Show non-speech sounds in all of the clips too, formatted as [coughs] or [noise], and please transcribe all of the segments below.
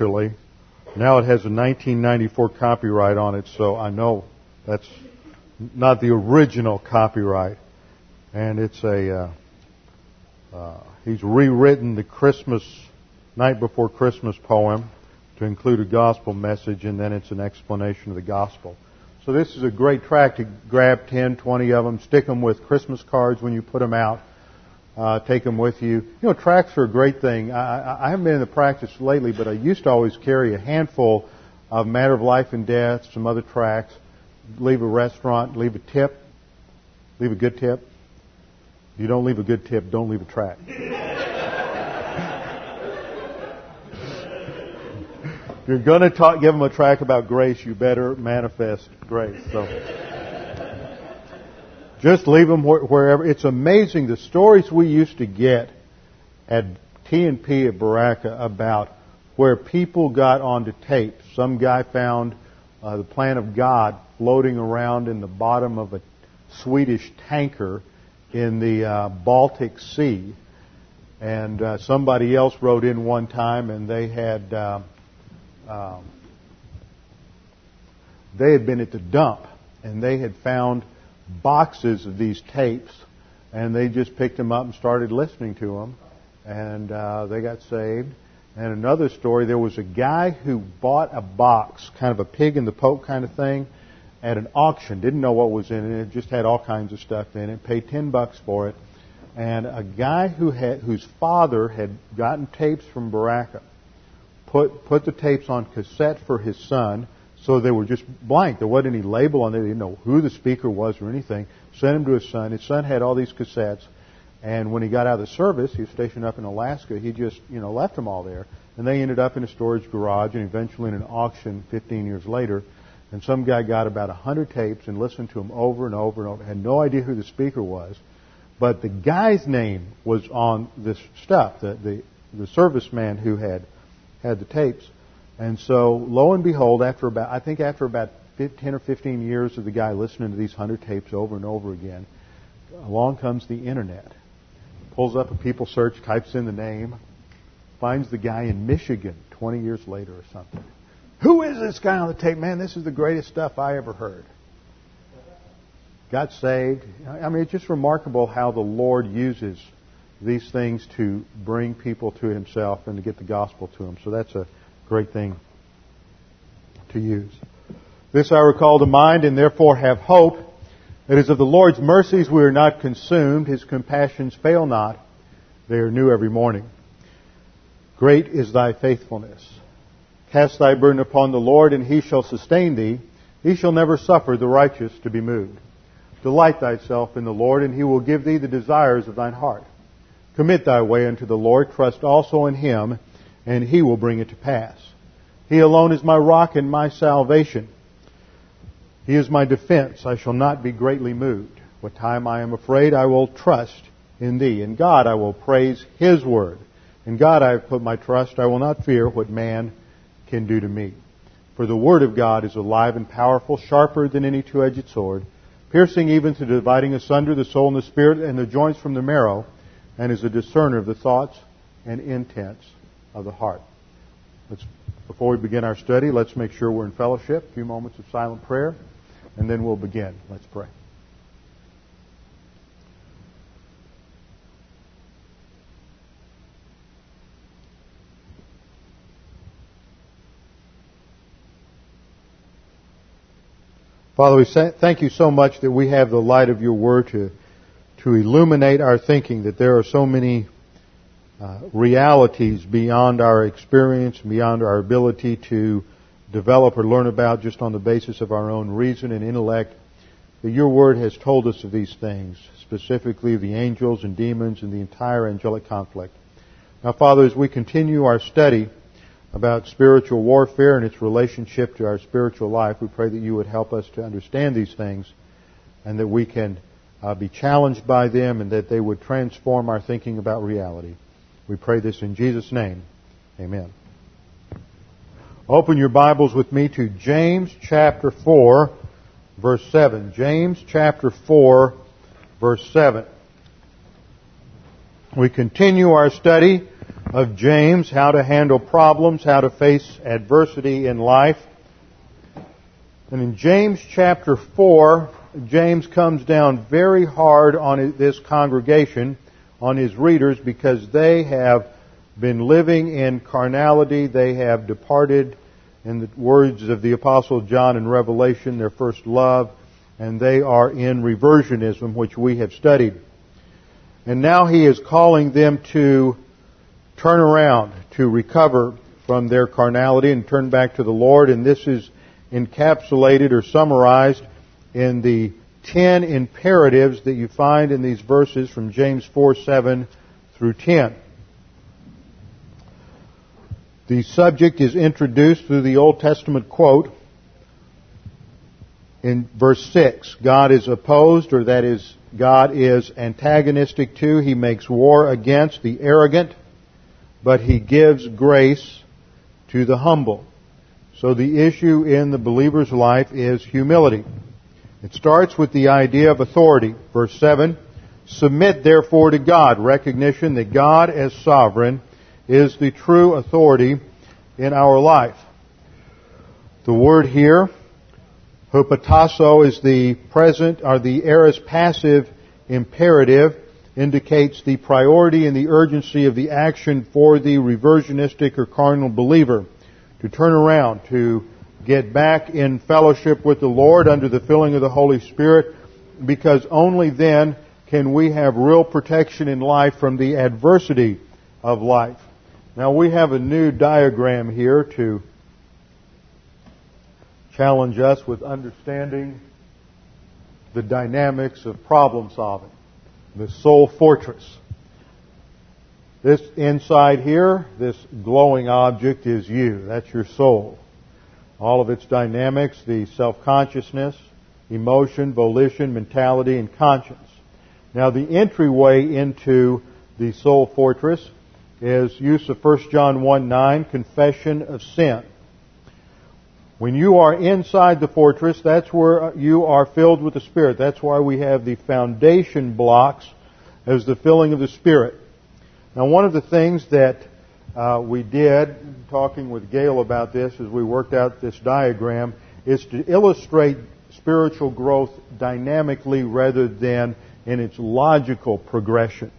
officially. Now it has a 1994 copyright on it, so I know that's not the original copyright. And it's a, uh, uh, he's rewritten the Christmas, night before Christmas poem to include a gospel message, and then it's an explanation of the gospel. So this is a great track to grab 10, 20 of them, stick them with Christmas cards when you put them out, uh, take them with you. You know, tracks are a great thing. I, I haven't been in the practice lately, but I used to always carry a handful of Matter of Life and Death, some other tracks, leave a restaurant, leave a tip, leave a good tip. If you don't leave a good tip, don't leave a track. [laughs] you're going to talk, give them a track about grace, you better manifest grace. So. Just leave them wherever. It's amazing the stories we used to get at T&P at Berachah about where people got onto tape. Some guy found uh, the plan of God floating around in the bottom of a Swedish tanker in the uh, Baltic Sea. And uh, somebody else wrote in one time, and they had uh, um, they had been at the dump, and they had found boxes of these tapes, and they just picked them up and started listening to them, and uh, they got saved. And another story, there was a guy who bought a box, kind of a pig in the poke kind of thing, at an auction. Didn't know what was in it. It just had all kinds of stuff in it. Paid ten bucks for it. And a guy who had, whose father had gotten tapes from Berachah, put put the tapes on cassette for his son so they were just blank. There wasn't any label on there. They didn't know who the speaker was or anything. Sent him to his son. His son had all these cassettes. And when he got out of the service, he was stationed up in Alaska, he just, you know, left them all there. And they ended up in a storage garage and eventually in an auction 15 years later. And some guy got about 100 tapes and listened to them over and over and over. Had no idea who the speaker was. But the guy's name was on this stuff, the, the, the serviceman who had had the tapes. And so, lo and behold, after about, I think after about 10 or 15 years of the guy listening to these 100 tapes over and over again, along comes the internet. Pulls up a people search, types in the name, finds the guy in Michigan 20 years later or something. Who is this guy on the tape? Man, this is the greatest stuff I ever heard. Got saved. I mean, it's just remarkable how the Lord uses these things to bring people to Himself and to get the gospel to them. So that's a great thing to use. This I recall to mind and therefore have hope. It is of the Lord's mercies we are not consumed. His compassions fail not. They are new every morning. Great is thy faithfulness. Cast thy burden upon the Lord and he shall sustain thee. He shall never suffer the righteous to be moved. Delight thyself in the Lord and he will give thee the desires of thine heart. Commit thy way unto the Lord. Trust also in him and he will bring it to pass. He alone is my rock and my salvation. He is my defense. I shall not be greatly moved. What time I am afraid, I will trust in thee. In God I will praise his word. In God I have put my trust. I will not fear what man can do to me. For the word of God is alive and powerful, sharper than any two-edged sword, piercing even to dividing asunder the soul and the spirit and the joints from the marrow, and is a discerner of the thoughts and intents of the heart. Let's, before we begin our study, let's make sure we're in fellowship. A few moments of silent prayer, and then we'll begin. Let's pray. Father, we thank you so much that we have the light of your word to, to illuminate our thinking, that there are so many uh, realities beyond our experience, beyond our ability to develop or learn about just on the basis of our own reason and intellect. That your word has told us of these things, specifically the angels and demons and the entire angelic conflict. Now, Father, as we continue our study about spiritual warfare and its relationship to our spiritual life, we pray that you would help us to understand these things and that we can uh, be challenged by them and that they would transform our thinking about reality. We pray this in Jesus' name. Amen. Open your Bibles with me to James chapter 4, verse 7. James chapter 4, verse 7. We continue our study of James, how to handle problems, how to face adversity in life. And in James chapter 4, James comes down very hard on this congregation, on his readers, because they have been living in carnality. They have departed, in the words of the Apostle John in Revelation, their first love, and they are in reversionism, which we have studied. And now he is calling them to turn around, to recover from their carnality and turn back to the Lord. And this is encapsulated or summarized in the ten imperatives that you find in these verses from James 4 7 through 10. The subject is introduced through the Old Testament quote in verse 6. God is opposed, or that is, God is antagonistic to, He makes war against the arrogant, but He gives grace to the humble. So the issue in the believer's life is humility. It starts with the idea of authority. Verse 7, Submit therefore to God, recognition that God as sovereign is the true authority in our life. The word here, hupotasso, is the present, or the aorist passive imperative, indicates the priority and the urgency of the action for the reversionistic or carnal believer. To turn around, to get back in fellowship with the Lord under the filling of the Holy Spirit, because only then can we have real protection in life from the adversity of life. Now we have a new diagram here to challenge us with understanding the dynamics of problem solving. The soul fortress. This inside here, this glowing object is you. That's your soul. All of its dynamics, the self-consciousness, emotion, volition, mentality, and conscience. Now the entryway into the soul fortress is use of 1 John 1 9, confession of sin. When you are inside the fortress, that's where you are filled with the Spirit. That's why we have the foundation blocks as the filling of the Spirit. Now, one of the things that uh, we did, talking with Gail about this as we worked out this diagram, is to illustrate spiritual growth dynamically rather than in its logical progression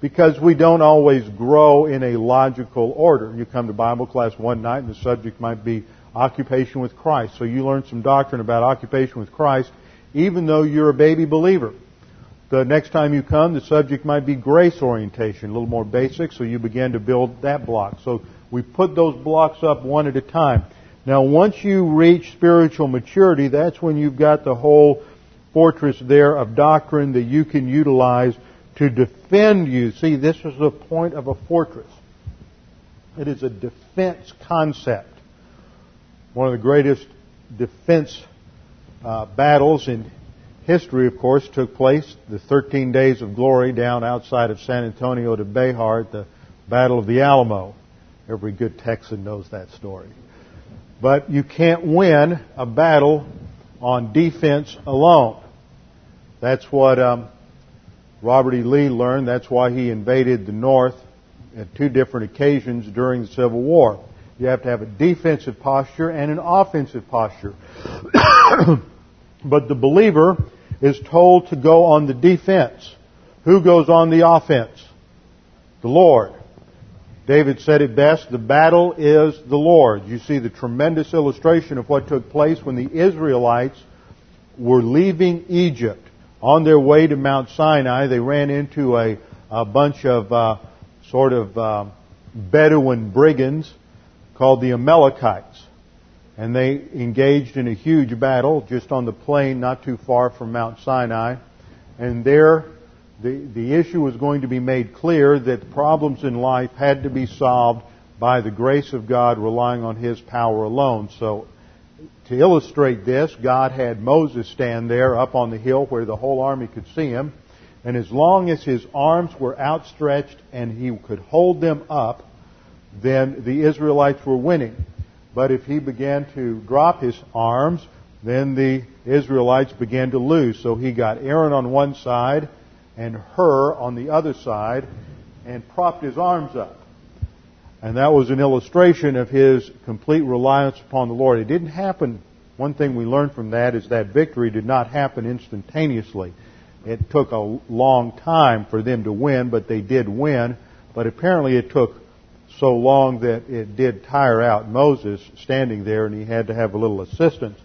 because we don't always grow in a logical order. You come to Bible class one night and the subject might be occupation with Christ. So you learn some doctrine about occupation with Christ even though you're a baby believer. The next time you come, the subject might be grace orientation, a little more basic, so you begin to build that block. So we put those blocks up one at a time. Now once you reach spiritual maturity, that's when you've got the whole fortress there of doctrine that you can utilize to defend you. See, this is the point of a fortress. It is a defense concept. One of the greatest defense uh, battles in history, of course, took place the 13 days of glory down outside of San Antonio de Bejar at the Battle of the Alamo. Every good Texan knows that story. But you can't win a battle on defense alone. That's what um, Robert E. Lee learned that's why he invaded the North at two different occasions during the Civil War. You have to have a defensive posture and an offensive posture. [coughs] but the believer is told to go on the defense. Who goes on the offense? The Lord. David said it best, the battle is the Lord. You see the tremendous illustration of what took place when the Israelites were leaving Egypt on their way to Mount Sinai, they ran into a, a bunch of uh, sort of uh, Bedouin brigands called the Amalekites. And they engaged in a huge battle just on the plain not too far from Mount Sinai. And there, the, the issue was going to be made clear that problems in life had to be solved by the grace of God, relying on His power alone. So to illustrate this, God had Moses stand there up on the hill where the whole army could see him. And as long as his arms were outstretched and he could hold them up, then the Israelites were winning. But if he began to drop his arms, then the Israelites began to lose. So he got Aaron on one side and Hur on the other side and propped his arms up. And that was an illustration of his complete reliance upon the Lord. It didn't happen. One thing we learned from that is that victory did not happen instantaneously. It took a long time for them to win, but they did win. But apparently it took so long that it did tire out Moses standing there and he had to have a little assistance.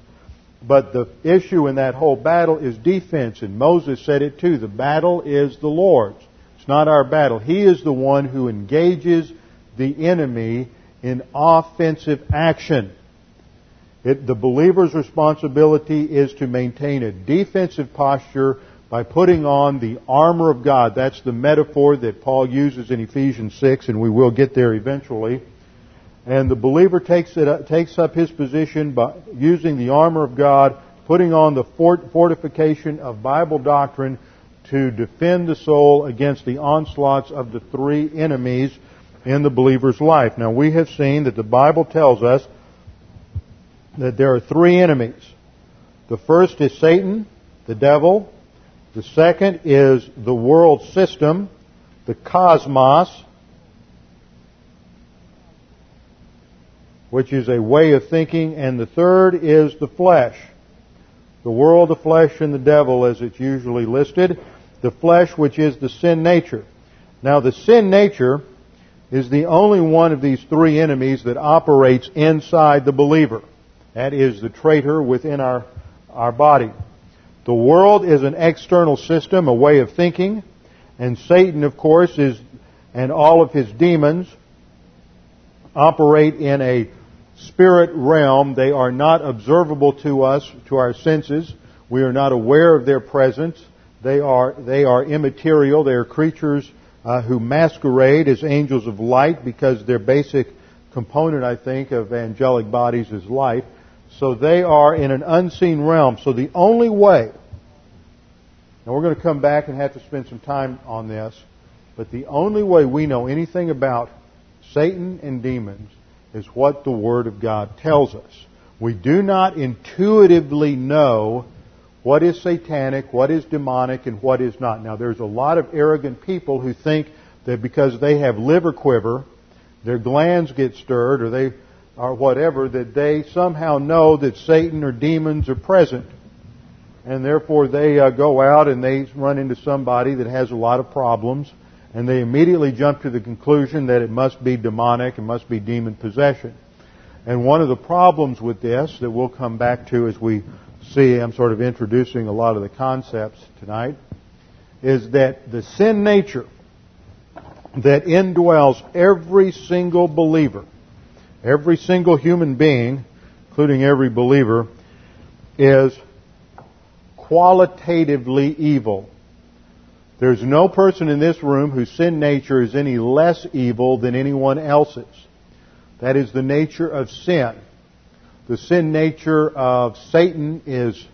But the issue in that whole battle is defense, and Moses said it too. The battle is the Lord's. It's not our battle. He is the one who engages the enemy in offensive action. It, the believer's responsibility is to maintain a defensive posture by putting on the armor of God. That's the metaphor that Paul uses in Ephesians 6, and we will get there eventually. And the believer takes, it, takes up his position by using the armor of God, putting on the fortification of Bible doctrine to defend the soul against the onslaughts of the three enemies in the believer's life. Now we have seen that the Bible tells us that there are three enemies. The first is Satan, the devil. The second is the world system, the cosmos, which is a way of thinking. And the third is the flesh. The world, the flesh, and the devil as it's usually listed. The flesh, which is the sin nature. Now the sin nature is the only one of these three enemies that operates inside the believer. That is the traitor within our, our body. The world is an external system, a way of thinking, and Satan, of course, is, and all of his demons operate in a spirit realm. They are not observable to us, to our senses. We are not aware of their presence. They are, they are immaterial. They are creatures uh, who masquerade as angels of light because their basic component, I think, of angelic bodies is light. So they are in an unseen realm. So the only way, and we're going to come back and have to spend some time on this, but the only way we know anything about Satan and demons is what the Word of God tells us. We do not intuitively know what is satanic, what is demonic, and what is not. Now, there's a lot of arrogant people who think that because they have liver quiver, their glands get stirred, or they or whatever, that they somehow know that Satan or demons are present. And therefore they uh, go out and they run into somebody that has a lot of problems, and they immediately jump to the conclusion that it must be demonic, it must be demon possession. And one of the problems with this that we'll come back to as we see, I'm sort of introducing a lot of the concepts tonight, is that the sin nature that indwells every single believer, every single human being, including every believer, is qualitatively evil. There's no person in this room whose sin nature is any less evil than anyone else's. That is the nature of sin the sin nature of Satan is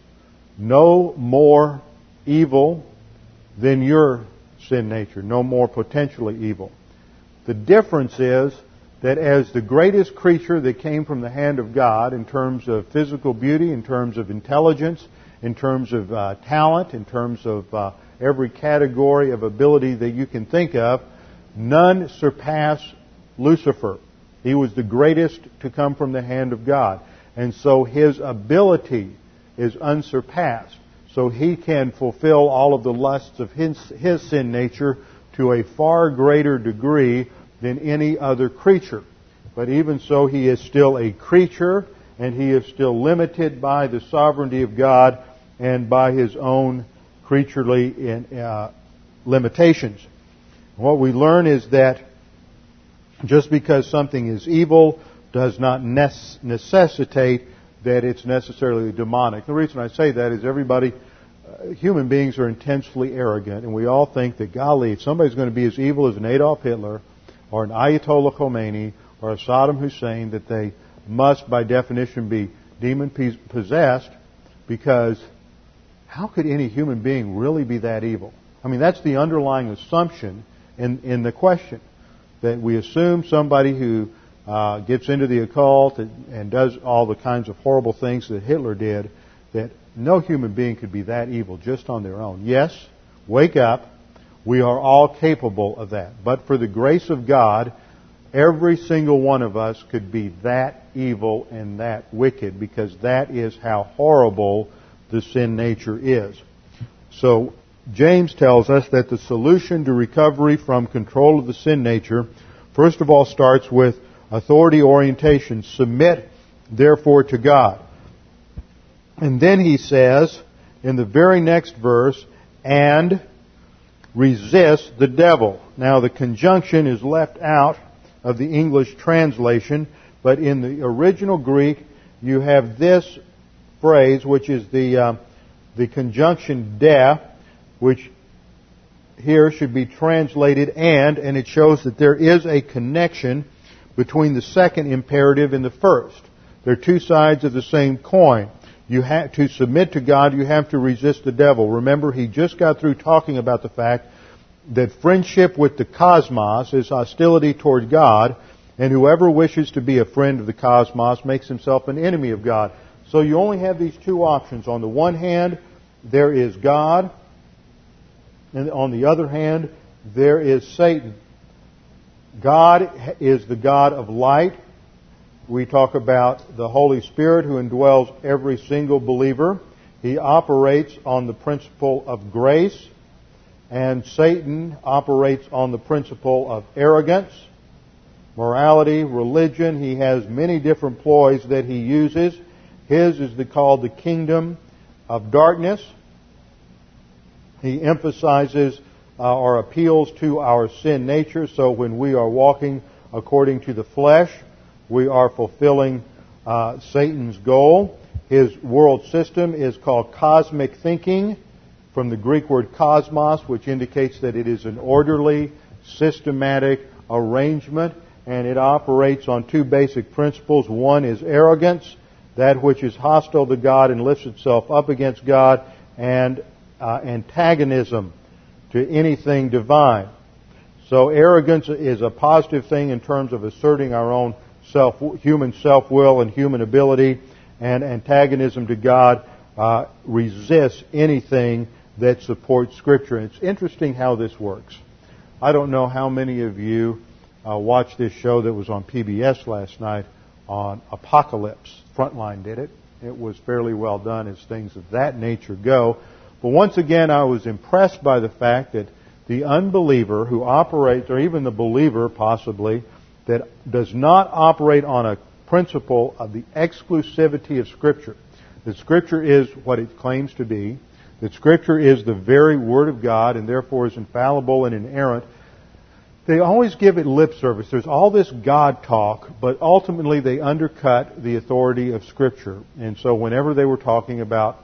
no more evil than your sin nature, no more potentially evil. The difference is that as the greatest creature that came from the hand of God in terms of physical beauty, in terms of intelligence, in terms of uh, talent, in terms of uh, every category of ability that you can think of, none surpass Lucifer. He was the greatest to come from the hand of God. And so his ability is unsurpassed. So he can fulfill all of the lusts of his, his sin nature to a far greater degree than any other creature. But even so, he is still a creature, and he is still limited by the sovereignty of God and by his own creaturely in, uh, limitations. What we learn is that just because something is evil does not necessitate that it's necessarily demonic. The reason I say that is everybody, uh, human beings are intensely arrogant, and we all think that, golly, if somebody's going to be as evil as an Adolf Hitler, or an Ayatollah Khomeini, or a Saddam Hussein, that they must, by definition, be demon possessed, because how could any human being really be that evil? I mean, that's the underlying assumption in, in the question. That we assume somebody who uh, gets into the occult and, and does all the kinds of horrible things that Hitler did, that no human being could be that evil just on their own. Yes, wake up. We are all capable of that. But for the grace of God, Every single one of us could be that evil and that wicked because that is how horrible the sin nature is. So James tells us that the solution to recovery from control of the sin nature, first of all, starts with authority orientation. Submit, therefore, to God. And then he says, in the very next verse, and resist the devil. Now the conjunction is left out of the English translation, but in the original Greek, you have this phrase, which is the, uh, the conjunction de, which here should be translated and, and it shows that there is a connection between the second imperative and the first. They're two sides of the same coin. You have to submit to God, you have to resist the devil. Remember, he just got through talking about the fact that friendship with the cosmos is hostility toward God, and whoever wishes to be a friend of the cosmos makes himself an enemy of God. So you only have these two options. On the one hand, there is God, and on the other hand, there is Satan. God is the God of light. We talk about the Holy Spirit who indwells every single believer. He operates on the principle of grace, and Satan operates on the principle of arrogance, morality, religion. He has many different ploys that he uses. His is the, called the kingdom of darkness. He emphasizes uh, or appeals to our sin nature. So when we are walking according to the flesh, we are fulfilling uh, Satan's goal. His world system is called cosmic thinking, from the Greek word cosmos, which indicates that it is an orderly, systematic arrangement, and it operates on two basic principles. One is arrogance, that which is hostile to God and lifts itself up against God, and uh, antagonism to anything divine. So arrogance is a positive thing in terms of asserting our own self, human self-will and human ability, and antagonism to God uh, resists anything that supports Scripture. And it's interesting how this works. I don't know how many of you uh, watched this show that was on PBS last night on apocalypse. Frontline did it. It was fairly well done as things of that nature go. But once again, I was impressed by the fact that the unbeliever who operates, or even the believer possibly, that does not operate on a principle of the exclusivity of Scripture, that Scripture is what it claims to be, that Scripture is the very Word of God and therefore is infallible and inerrant, they always give it lip service. There's all this God talk, but ultimately they undercut the authority of Scripture. And so whenever they were talking about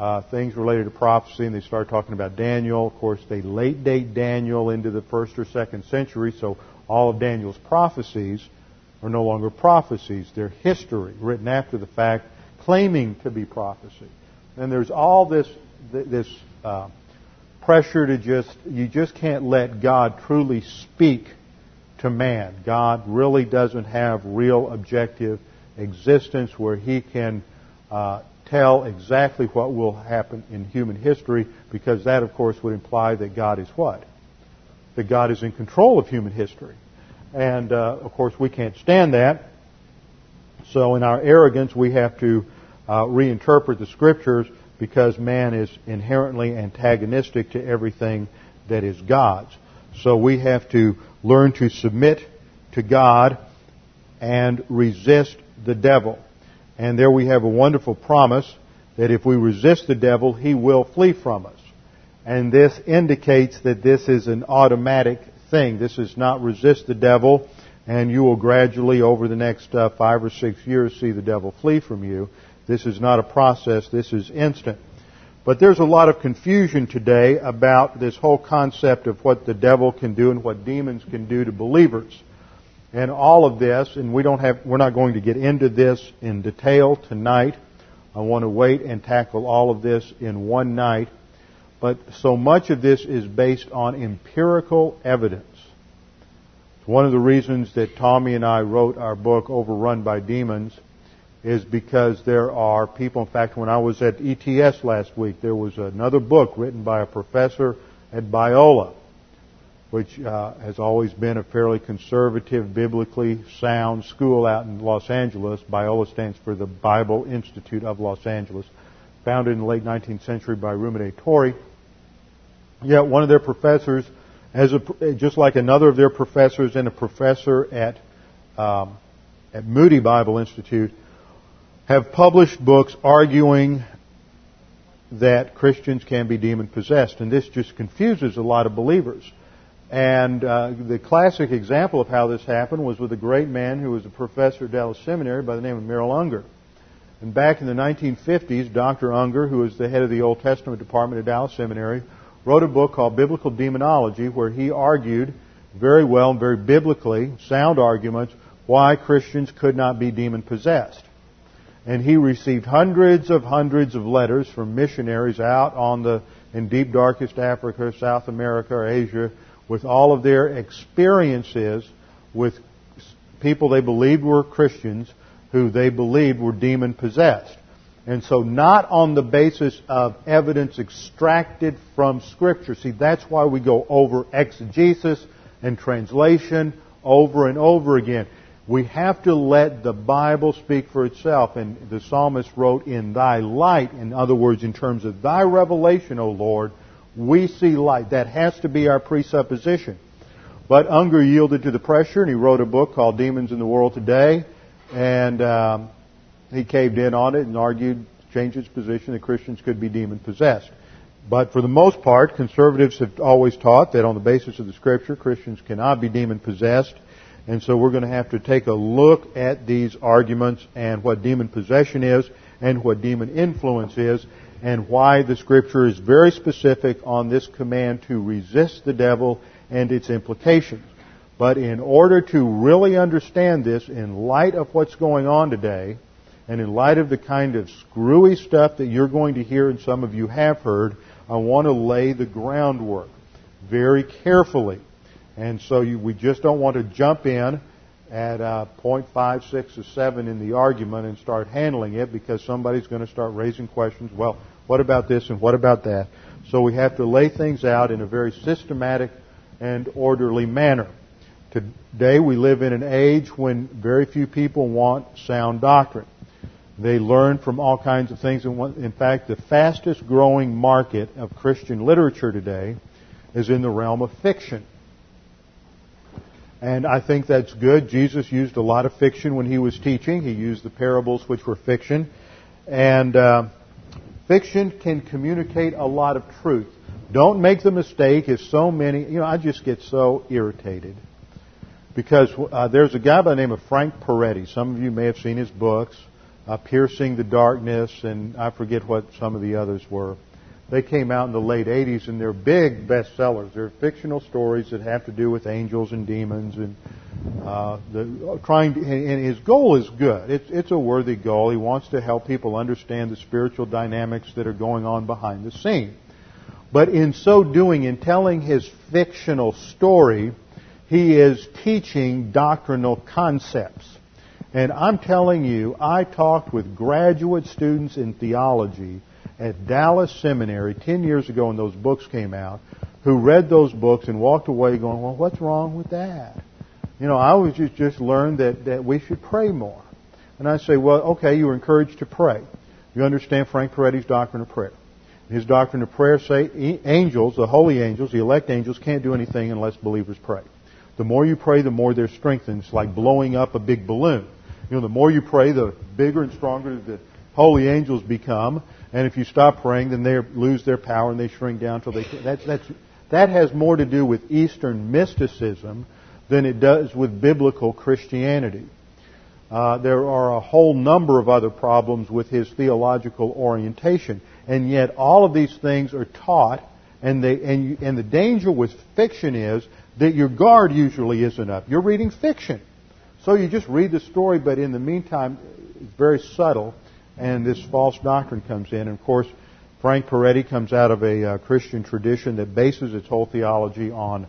uh, things related to prophecy, and they start talking about Daniel. Of course, they late date Daniel into the first or second century, so all of Daniel's prophecies are no longer prophecies. They're history written after the fact, claiming to be prophecy. And there's all this this uh, pressure to just you just can't let God truly speak to man. God really doesn't have real objective existence where He can uh, tell exactly what will happen in human history because that, of course, would imply that God is what? That God is in control of human history. And, uh, of course, we can't stand that. So in our arrogance, we have to uh, reinterpret the scriptures because man is inherently antagonistic to everything that is God's. So we have to learn to submit to God and resist the devil. And there we have a wonderful promise that if we resist the devil, he will flee from us. And this indicates that this is an automatic thing. This is not resist the devil and you will gradually over the next uh, five or six years see the devil flee from you. This is not a process. This is instant. But there's a lot of confusion today about this whole concept of what the devil can do and what demons can do to believers. And all of this, and we don't have, we're not going to get into this in detail tonight. I want to wait and tackle all of this in one night. But so much of this is based on empirical evidence. One of the reasons that Tommy and I wrote our book, Overrun by Demons, is because there are people, in fact, when I was at ETS last week, there was another book written by a professor at Biola which uh, has always been a fairly conservative, biblically sound school out in Los Angeles. Biola stands for the Bible Institute of Los Angeles, founded in the late 19th century by Reuben Torrey. Yet one of their professors, as a, just like another of their professors and a professor at um, at Moody Bible Institute, have published books arguing that Christians can be demon possessed, and this just confuses a lot of believers. And uh, the classic example of how this happened was with a great man who was a professor at Dallas Seminary by the name of Merrill Unger. And back in the 1950s, Dr. Unger, who was the head of the Old Testament department at Dallas Seminary, wrote a book called Biblical Demonology where he argued very well and very biblically sound arguments why Christians could not be demon possessed. And he received hundreds of hundreds of letters from missionaries out on the in deep darkest Africa, South America, or Asia with all of their experiences with people they believed were Christians who they believed were demon possessed. And so not on the basis of evidence extracted from Scripture. See, that's why we go over exegesis and translation over and over again. We have to let the Bible speak for itself. And the psalmist wrote, In thy light, in other words, in terms of thy revelation, O Lord, we see light. That has to be our presupposition. But Unger yielded to the pressure, and he wrote a book called Demons in the World Today, and um, he caved in on it and argued, changed his position that Christians could be demon possessed. But for the most part, conservatives have always taught that on the basis of the Scripture, Christians cannot be demon possessed. And so we're going to have to take a look at these arguments and what demon possession is and what demon influence is and why the scripture is very specific on this command to resist the devil and its implications. But in order to really understand this in light of what's going on today, and in light of the kind of screwy stuff that you're going to hear and some of you have heard, I want to lay the groundwork very carefully. And so you, we just don't want to jump in at uh, 0.5, 6, or 7 in the argument and start handling it because somebody's going to start raising questions. Well, what about this and what about that? So we have to lay things out in a very systematic and orderly manner. Today we live in an age when very few people want sound doctrine. They learn from all kinds of things. In fact, the fastest growing market of Christian literature today is in the realm of fiction. And I think that's good. Jesus used a lot of fiction when he was teaching. He used the parables, which were fiction. And uh, fiction can communicate a lot of truth. Don't make the mistake, as so many, you know, I just get so irritated. Because uh, there's a guy by the name of Frank Peretti. Some of you may have seen his books, uh, Piercing the Darkness, and I forget what some of the others were. They came out in the late 80s and they're big bestsellers. They're fictional stories that have to do with angels and demons and uh, the, trying to, and his goal is good. It's, it's a worthy goal. He wants to help people understand the spiritual dynamics that are going on behind the scene. But in so doing, in telling his fictional story, he is teaching doctrinal concepts. And I'm telling you, I talked with graduate students in theology at Dallas Seminary 10 years ago when those books came out who read those books and walked away going, well, what's wrong with that? You know, I was just, just learned that, that we should pray more. And I say, well, okay, you were encouraged to pray. You understand Frank Peretti's doctrine of prayer. His doctrine of prayer say angels, the holy angels, the elect angels, can't do anything unless believers pray. The more you pray, the more they're strengthened. It's like blowing up a big balloon. You know, the more you pray, the bigger and stronger the holy angels become. And if you stop praying, then they lose their power and they shrink down until they. That's, that's, that has more to do with Eastern mysticism than it does with biblical Christianity. Uh, there are a whole number of other problems with his theological orientation, and yet all of these things are taught. And, they, and, you, and the danger with fiction is that your guard usually isn't up. You're reading fiction, so you just read the story, but in the meantime, it's very subtle and this false doctrine comes in. And of course, Frank Peretti comes out of a uh, Christian tradition that bases its whole theology on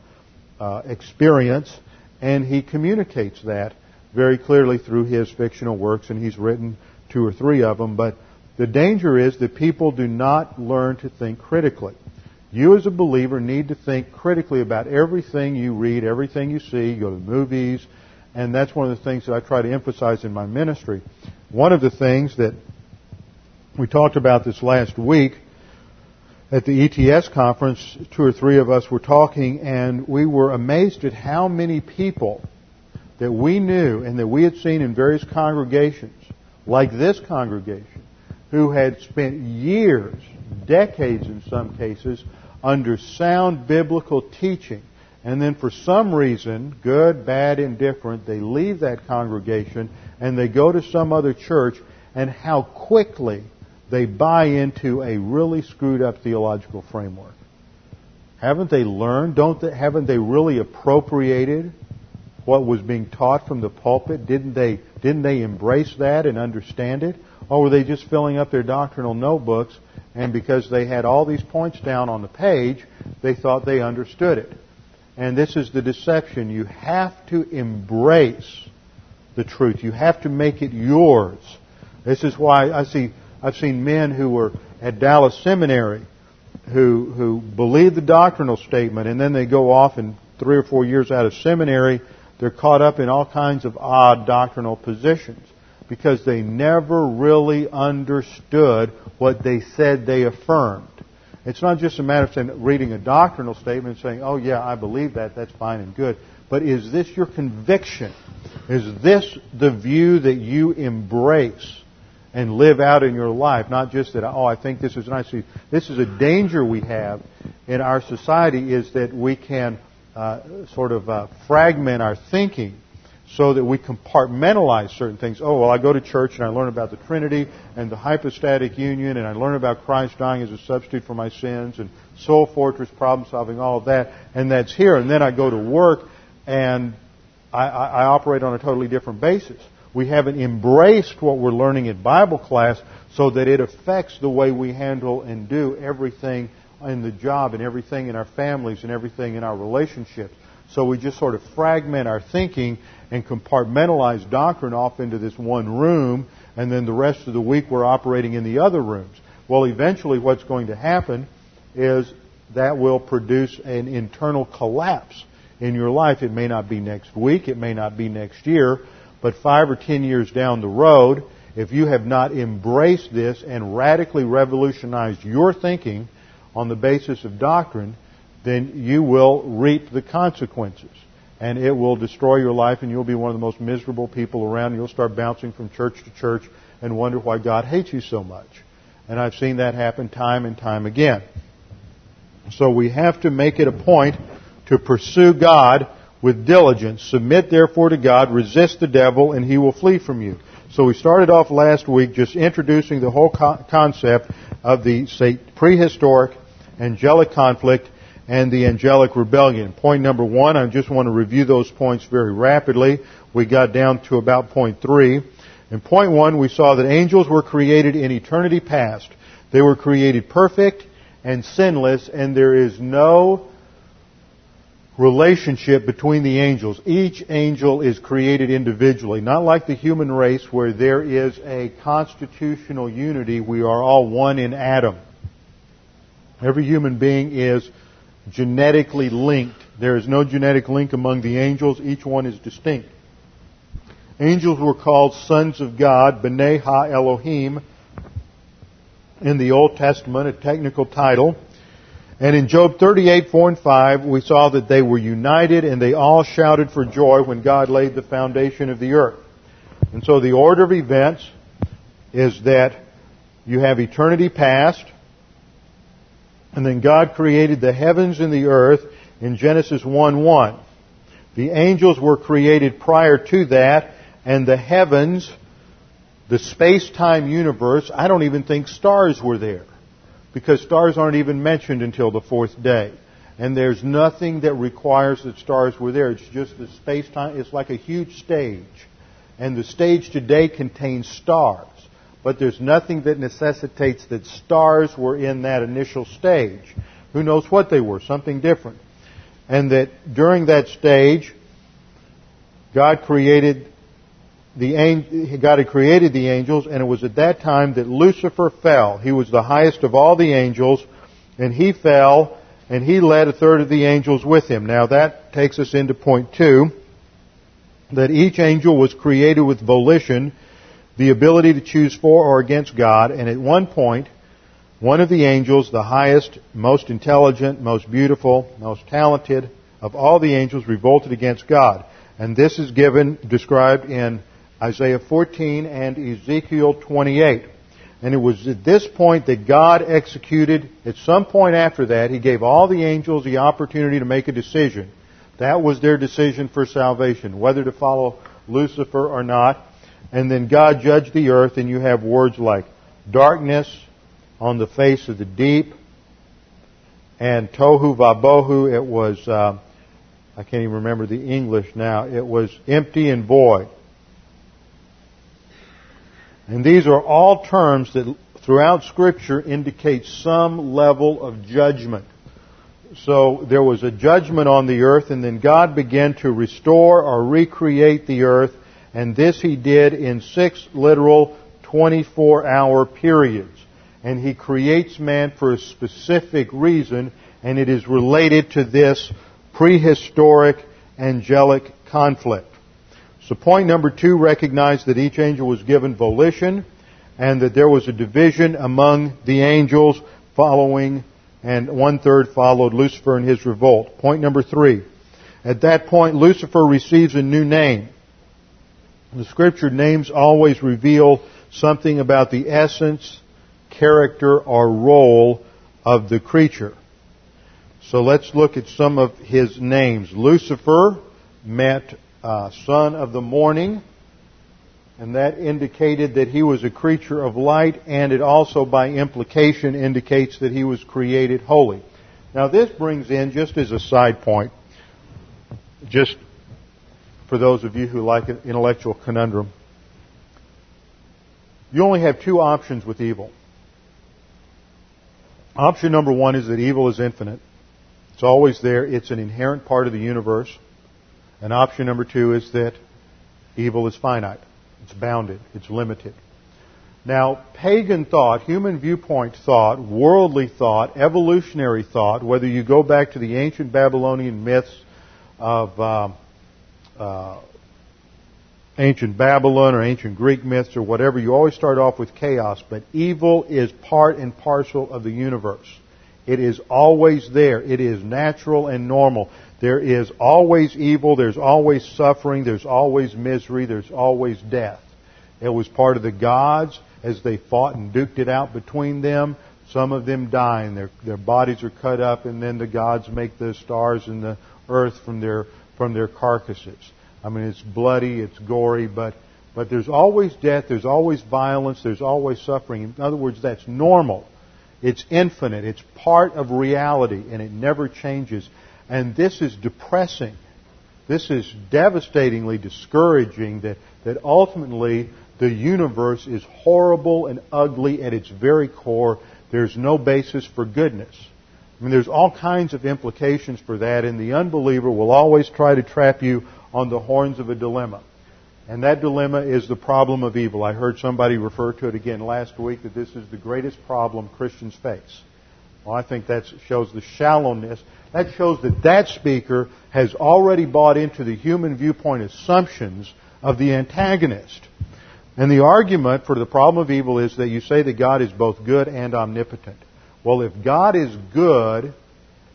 uh, experience, and he communicates that very clearly through his fictional works, and he's written two or three of them. But the danger is that people do not learn to think critically. You as a believer need to think critically about everything you read, everything you see, you go to the movies, and that's one of the things that I try to emphasize in my ministry. One of the things that we talked about this last week at the ETS conference, two or three of us were talking, and we were amazed at how many people that we knew and that we had seen in various congregations, like this congregation, who had spent years, decades in some cases, under sound biblical teaching. And then for some reason, good, bad, indifferent, they leave that congregation and they go to some other church and how quickly they buy into a really screwed up theological framework. Haven't they learned? Don't they, haven't they really appropriated what was being taught from the pulpit? Didn't they didn't they embrace that and understand it? Or were they just filling up their doctrinal notebooks and because they had all these points down on the page, they thought they understood it? And this is the deception. You have to embrace the truth. You have to make it yours. This is why I see I've seen men who were at Dallas Seminary who who believe the doctrinal statement and then they go off and three or four years out of seminary they're caught up in all kinds of odd doctrinal positions because they never really understood what they said they affirmed. It's not just a matter of saying, reading a doctrinal statement and saying, oh yeah, I believe that, that's fine and good. But is this your conviction? Is this the view that you embrace? and live out in your life, not just that, oh, I think this is nice. This is a danger we have in our society is that we can uh, sort of uh, fragment our thinking so that we compartmentalize certain things. Oh, well, I go to church and I learn about the Trinity and the hypostatic union and I learn about Christ dying as a substitute for my sins and soul fortress problem solving, all of that, and that's here. And then I go to work and I, I, I operate on a totally different basis. We haven't embraced what we're learning in Bible class so that it affects the way we handle and do everything in the job and everything in our families and everything in our relationships. So we just sort of fragment our thinking and compartmentalize doctrine off into this one room, and then the rest of the week we're operating in the other rooms. Well, eventually what's going to happen is that will produce an internal collapse in your life. It may not be next week, it may not be next year, but five or ten years down the road, if you have not embraced this and radically revolutionized your thinking on the basis of doctrine, then you will reap the consequences. And it will destroy your life and you'll be one of the most miserable people around. You'll start bouncing from church to church and wonder why God hates you so much. And I've seen that happen time and time again. So we have to make it a point to pursue God with diligence. Submit therefore to God, resist the devil, and he will flee from you. So we started off last week just introducing the whole co- concept of the say, prehistoric angelic conflict and the angelic rebellion. Point number one, I just want to review those points very rapidly. We got down to about point three. In point one, we saw that angels were created in eternity past. They were created perfect and sinless, and there is no relationship between the angels. Each angel is created individually, not like the human race where there is a constitutional unity. We are all one in Adam. Every human being is genetically linked. There is no genetic link among the angels. Each one is distinct. Angels were called sons of God, B'nai Ha Elohim, in the Old Testament, a technical title. And in Job 38, 4 and 5, we saw that they were united and they all shouted for joy when God laid the foundation of the earth. And so the order of events is that you have eternity past, and then God created the heavens and the earth in Genesis 1 1. The angels were created prior to that, and the heavens, the space-time universe, I don't even think stars were there because stars aren't even mentioned until the fourth day. And there's nothing that requires that stars were there. It's just the space time. It's like a huge stage. And the stage today contains stars. But there's nothing that necessitates that stars were in that initial stage. Who knows what they were? Something different. And that during that stage, God created the God had created the angels, and it was at that time that Lucifer fell. He was the highest of all the angels, and he fell and he led a third of the angels with him. Now that takes us into point two, that each angel was created with volition, the ability to choose for or against God, and at one point, one of the angels, the highest, most intelligent, most beautiful, most talented of all the angels, revolted against God. And this is given, described in Isaiah 14 and Ezekiel 28. And it was at this point that God executed, at some point after that, He gave all the angels the opportunity to make a decision. That was their decision for salvation, whether to follow Lucifer or not. And then God judged the earth, and you have words like darkness on the face of the deep, and tohu vabohu, it was, uh, I can't even remember the English now, it was empty and void. And these are all terms that throughout Scripture indicate some level of judgment. So there was a judgment on the earth, and then God began to restore or recreate the earth, and this He did in six literal 24 hour periods. And He creates man for a specific reason, and it is related to this prehistoric angelic conflict. So point number two recognized that each angel was given volition and that there was a division among the angels following and one third followed Lucifer in his revolt. Point number three. At that point, Lucifer receives a new name. The scripture names always reveal something about the essence, character, or role of the creature. So let's look at some of his names. Lucifer meant uh, son of the morning, and that indicated that he was a creature of light, and it also, by implication, indicates that he was created holy. Now, this brings in, just as a side point, just for those of you who like an intellectual conundrum, you only have two options with evil. Option number one is that evil is infinite. It's always there. It's an inherent part of the universe. And option number two is that evil is finite. It's bounded. It's limited. Now, pagan thought, human viewpoint thought, worldly thought, evolutionary thought, whether you go back to the ancient Babylonian myths of uh, uh, ancient Babylon or ancient Greek myths or whatever, you always start off with chaos, but evil is part and parcel of the universe. It is always there. It is natural and normal. There is always evil, there's always suffering, there's always misery, there's always death. It was part of the gods as they fought and duked it out between them. Some of them die and their, their bodies are cut up and then the gods make the stars and the earth from their, from their carcasses. I mean, it's bloody, it's gory, but, but there's always death, there's always violence, there's always suffering. In other words, that's normal. It's infinite. It's part of reality and it never changes. And this is depressing. This is devastatingly discouraging that, that ultimately the universe is horrible and ugly at its very core. There's no basis for goodness. I mean, there's all kinds of implications for that, and the unbeliever will always try to trap you on the horns of a dilemma. And that dilemma is the problem of evil. I heard somebody refer to it again last week that this is the greatest problem Christians face. Well, I think that shows the shallowness. That shows that that speaker has already bought into the human viewpoint assumptions of the antagonist. And the argument for the problem of evil is that you say that God is both good and omnipotent. Well, if God is good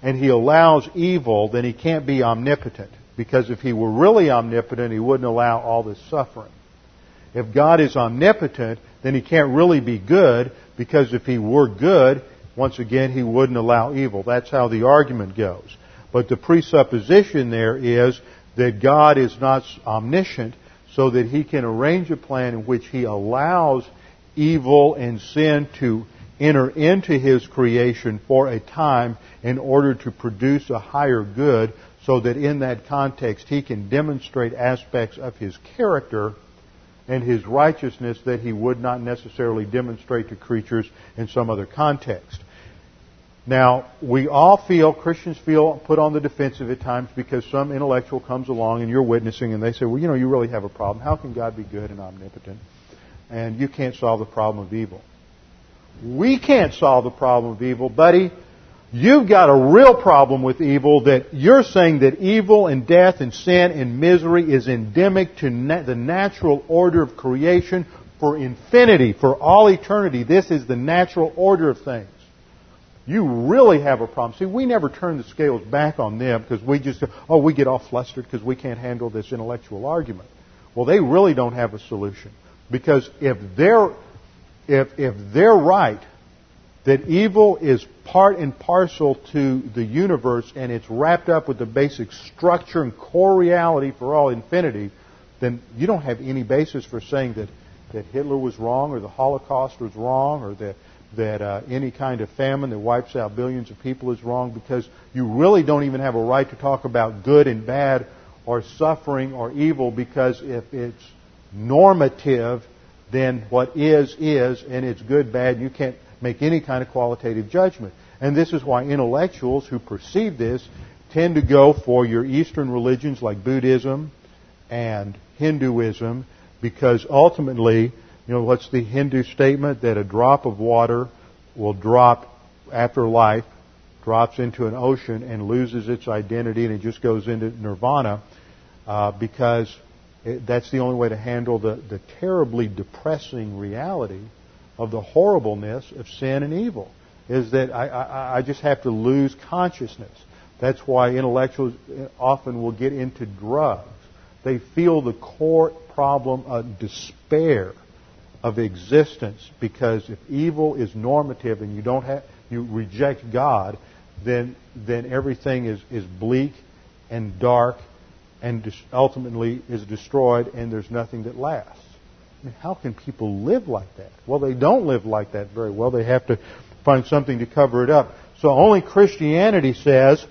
and He allows evil, then He can't be omnipotent. Because if He were really omnipotent, He wouldn't allow all this suffering. If God is omnipotent, then He can't really be good, because if He were good, once again, he wouldn't allow evil. That's how the argument goes. But the presupposition there is that God is not omniscient so that he can arrange a plan in which he allows evil and sin to enter into his creation for a time in order to produce a higher good so that in that context he can demonstrate aspects of his character and his righteousness that he would not necessarily demonstrate to creatures in some other context. Now, we all feel, Christians feel put on the defensive at times because some intellectual comes along and you're witnessing and they say, well, you know, you really have a problem. How can God be good and omnipotent? And you can't solve the problem of evil. We can't solve the problem of evil, buddy. You've got a real problem with evil that you're saying that evil and death and sin and misery is endemic to na- the natural order of creation for infinity, for all eternity. This is the natural order of things. You really have a problem. See, we never turn the scales back on them because we just, oh, we get all flustered because we can't handle this intellectual argument. Well, they really don't have a solution. Because if they're, if, if they're right, that evil is part and parcel to the universe and it's wrapped up with the basic structure and core reality for all infinity, then you don't have any basis for saying that, that Hitler was wrong or the Holocaust was wrong or that, that uh, any kind of famine that wipes out billions of people is wrong because you really don't even have a right to talk about good and bad or suffering or evil because if it's normative, then what is, is, and it's good, bad, you can't make any kind of qualitative judgment. And this is why intellectuals who perceive this tend to go for your Eastern religions like Buddhism and Hinduism because ultimately, you know, what's the Hindu statement? That a drop of water will drop after life, drops into an ocean and loses its identity and it just goes into nirvana uh, because that's the only way to handle the, the terribly depressing reality of the horribleness of sin and evil. Is that I, I, I just have to lose consciousness. That's why intellectuals uh, often will get into drugs. They feel the core problem of despair of existence because if evil is normative and you don't have you reject God, then then everything is, is bleak and dark and ultimately is destroyed and there's nothing that lasts. I mean, how can people live like that? Well, they don't live like that very well. They have to find something to cover it up. So only Christianity says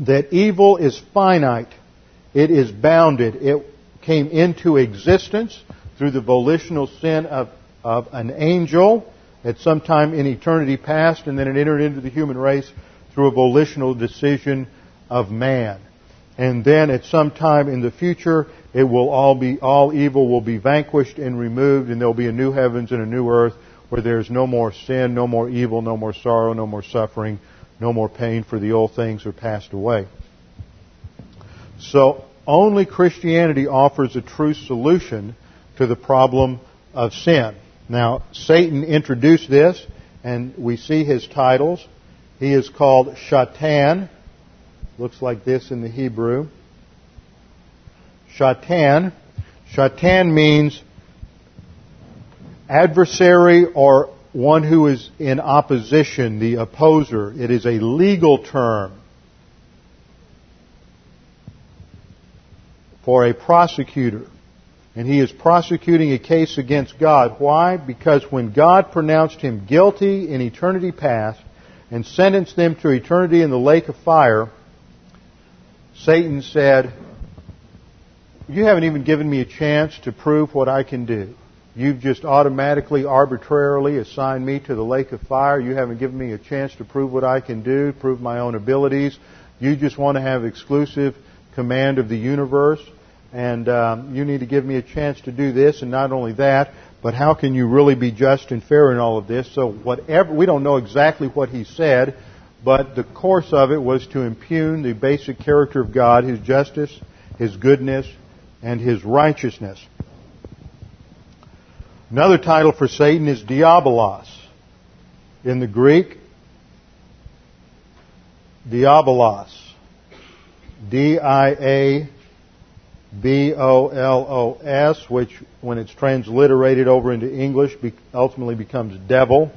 that evil is finite. It is bounded. It came into existence through the volitional sin of, of an angel at some time in eternity past, and then it entered into the human race through a volitional decision of man and then at some time in the future it will all be all evil will be vanquished and removed and there'll be a new heavens and a new earth where there's no more sin, no more evil, no more sorrow, no more suffering, no more pain for the old things are passed away. So only Christianity offers a true solution to the problem of sin. Now, Satan introduced this, and we see his titles. He is called Shatan, Looks like this in the Hebrew. Shatan. Shatan means adversary or one who is in opposition, the opposer. It is a legal term for a prosecutor. And he is prosecuting a case against God. Why? Because when God pronounced him guilty in eternity past and sentenced them to eternity in the lake of fire, Satan said, You haven't even given me a chance to prove what I can do. You've just automatically, arbitrarily assigned me to the lake of fire. You haven't given me a chance to prove what I can do, prove my own abilities. You just want to have exclusive command of the universe, and um, you need to give me a chance to do this. And not only that, but how can you really be just and fair in all of this? So whatever we don't know exactly what he said, but the course of it was to impugn the basic character of God, His justice, His goodness, and His righteousness. Another title for Satan is Diabolos. In the Greek, Diabolos. D-I-A-B-O-L-O-S, which when it's transliterated over into English ultimately becomes devil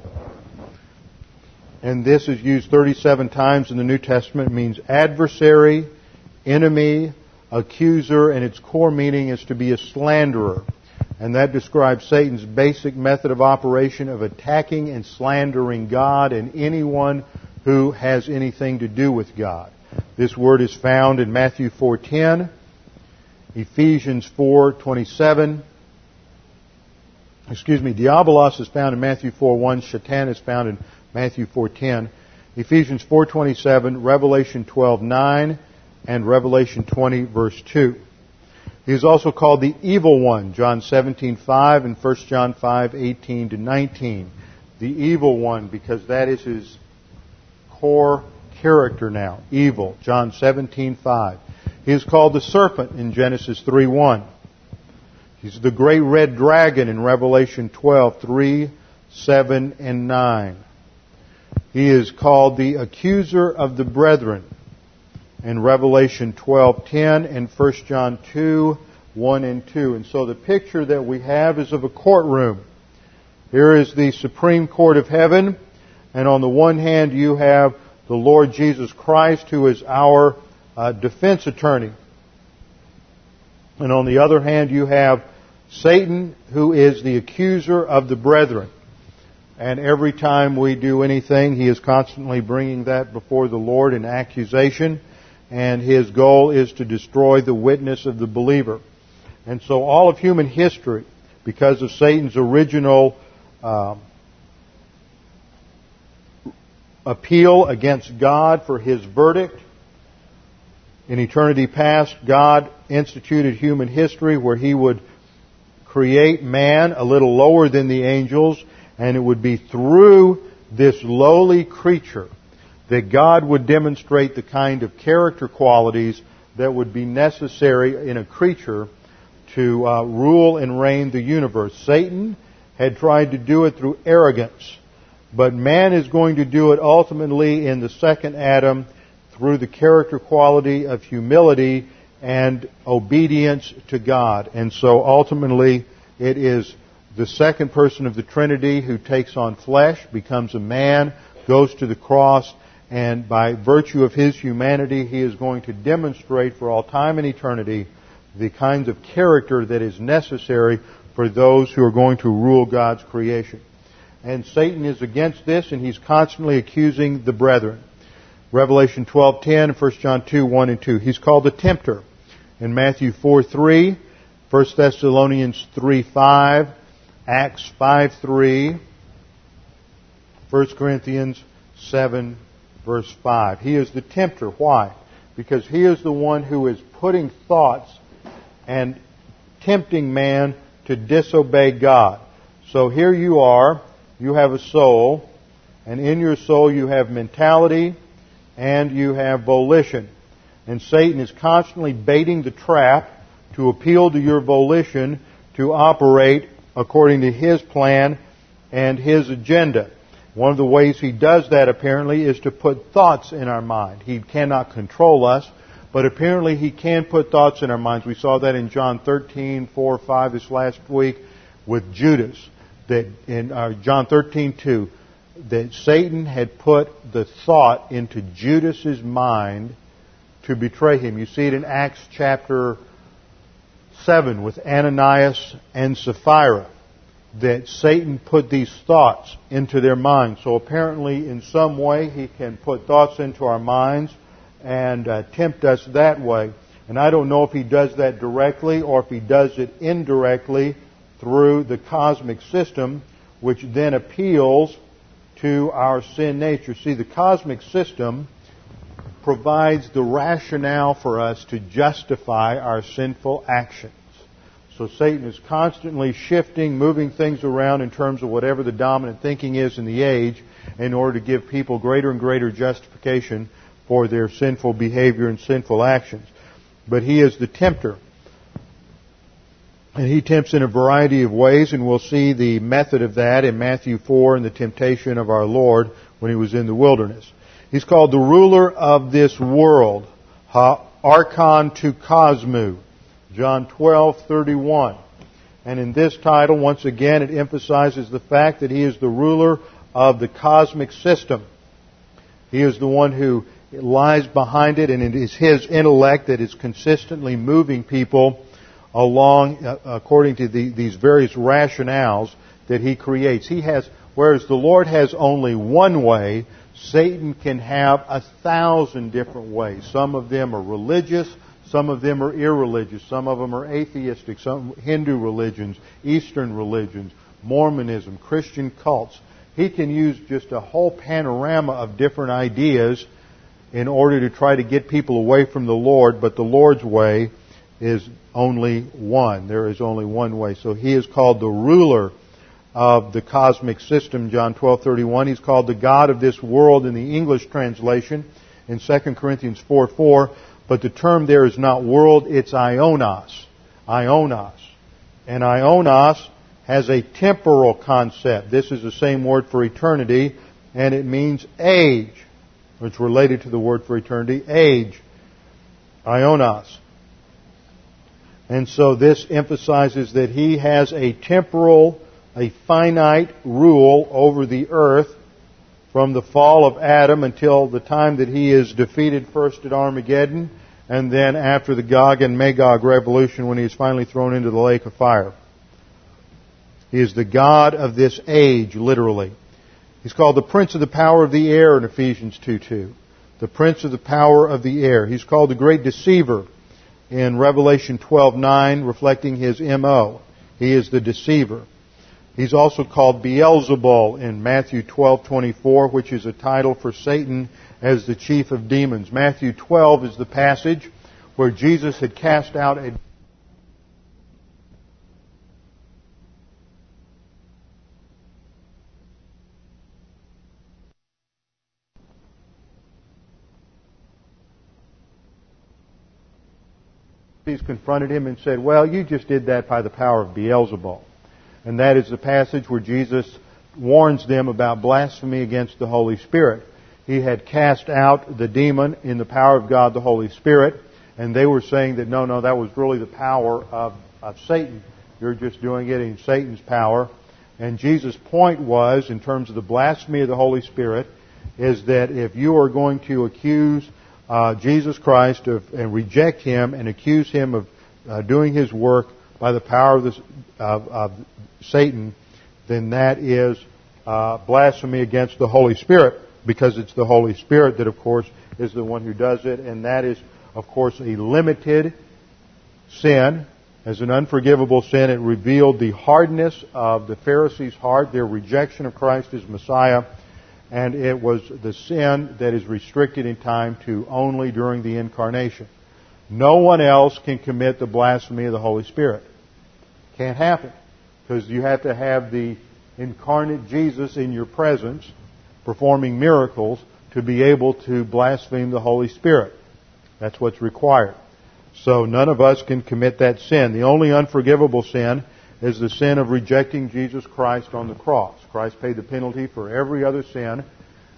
and this is used 37 times in the New Testament, means adversary, enemy, accuser, and its core meaning is to be a slanderer. And that describes Satan's basic method of operation of attacking and slandering God and anyone who has anything to do with God. This word is found in Matthew 4:10, Ephesians 4:27. Excuse me, diabolos is found in Matthew 4:1, Shatan is found in Matthew 4:10, Ephesians 4:27, Revelation 12:9, and Revelation 20 verse 2. He is also called the evil one, John 17:5 and 1 John 5:18 to 19. The evil one because that is his core character now, evil, John 17:5. He is called the serpent in Genesis 3:1. He's the great red dragon in Revelation 12:3, 7, and 9. He is called the accuser of the brethren in Revelation 12:10 and 1 John 2, 1 and 2. And so the picture that we have is of a courtroom. Here is the Supreme Court of Heaven, and on the one hand you have the Lord Jesus Christ, who is our uh, defense attorney. And on the other hand, you have Satan, who is the accuser of the brethren. And every time we do anything, he is constantly bringing that before the Lord in accusation. And his goal is to destroy the witness of the believer. And so all of human history, because of Satan's original uh, appeal against God for his verdict. In eternity past, God instituted human history where he would create man a little lower than the angels, and it would be through this lowly creature that God would demonstrate the kind of character qualities that would be necessary in a creature to uh, rule and reign the universe. Satan had tried to do it through arrogance. But man is going to do it ultimately in the second Adam through the character quality of humility and obedience to God. And so ultimately it is the second person of the Trinity who takes on flesh, becomes a man, goes to the cross, and by virtue of his humanity, he is going to demonstrate for all time and eternity the kinds of character that is necessary for those who are going to rule God's creation. And Satan is against this, and he's constantly accusing the brethren. Revelation 12:10, 1 John 2, 1 and 2. He's called the tempter. In Matthew 4, 3, 1 Thessalonians 3, 5, Acts 5, 3, 1 Corinthians 7, verse 5. He is the tempter. Why? Because he is the one who is putting thoughts and tempting man to disobey God. So here you are, you have a soul, and in your soul you have mentality and you have volition. And Satan is constantly baiting the trap to appeal to your volition to operate according to his plan and his agenda. One of the ways he does that apparently is to put thoughts in our mind. He cannot control us, but apparently he can put thoughts in our minds. We saw that in John 13, 4, 5 this last week with Judas that in uh, John 13:2 that Satan had put the thought into Judas's mind to betray him. You see it in Acts chapter 7 with Ananias and Sapphira that Satan put these thoughts into their minds. So apparently in some way he can put thoughts into our minds and uh, tempt us that way. And I don't know if he does that directly or if he does it indirectly through the cosmic system, which then appeals to our sin nature. See, the cosmic system provides the rationale for us to justify our sinful actions. So Satan is constantly shifting, moving things around in terms of whatever the dominant thinking is in the age in order to give people greater and greater justification for their sinful behavior and sinful actions. But he is the tempter. And he tempts in a variety of ways, and we'll see the method of that in Matthew 4 and the temptation of our Lord when he was in the wilderness. He's called the ruler of this world, Archon to Cosmu, John 12:31. And in this title, once again, it emphasizes the fact that he is the ruler of the cosmic system. He is the one who lies behind it, and it is his intellect that is consistently moving people along uh, according to the, these various rationales that he creates. He has, whereas the Lord has only one way, Satan can have a thousand different ways. Some of them are religious, some of them are irreligious, some of them are atheistic, some Hindu religions, Eastern religions, Mormonism, Christian cults. He can use just a whole panorama of different ideas in order to try to get people away from the Lord, but the Lord's way is only one. There is only one way. So he is called the ruler of the cosmic system, John 12:31. He's called the God of this world in the English translation in 2 Corinthians 4:4. But the term there is not world, it's ionos. Ionos. And ionos has a temporal concept. This is the same word for eternity, and it means age. It's related to the word for eternity, age. Ionos. And so this emphasizes that he has a temporal, a finite rule over the earth from the fall of Adam until the time that he is defeated first at Armageddon and then after the Gog and Magog revolution when he is finally thrown into the lake of fire. He is the God of this age, literally. He's called the Prince of the Power of the Air in Ephesians 2.2. The Prince of the Power of the Air. He's called the Great Deceiver in Revelation 12:9, reflecting his MO. He is the deceiver. He's also called Beelzebul in Matthew 12:24, which is a title for Satan as the chief of demons. Matthew 12 is the passage where Jesus had cast out a confronted him and said, Well, you just did that by the power of Beelzebul. And that is the passage where Jesus warns them about blasphemy against the Holy Spirit. He had cast out the demon in the power of God, the Holy Spirit, and they were saying that no, no, that was really the power of, of Satan. You're just doing it in Satan's power. And Jesus' point was, in terms of the blasphemy of the Holy Spirit, is that if you are going to accuse uh, Jesus Christ of, and reject Him and accuse Him of uh, doing His work by the power of, this, of, of Satan, then that is uh, blasphemy against the Holy Spirit because it's the Holy Spirit that, of course, is the one who does it, and that is, of course, a limited sin. As an unforgivable sin, it revealed the hardness of the Pharisees' heart, their rejection of Christ as Messiah, and it was the sin that is restricted in time to only during the incarnation. No one else can commit the blasphemy of the Holy Spirit. Can't happen. Because you have to have the incarnate Jesus in your presence performing miracles to be able to blaspheme the Holy Spirit. That's what's required. So none of us can commit that sin. The only unforgivable sin is the sin of rejecting Jesus Christ on the cross. Christ paid the penalty for every other sin,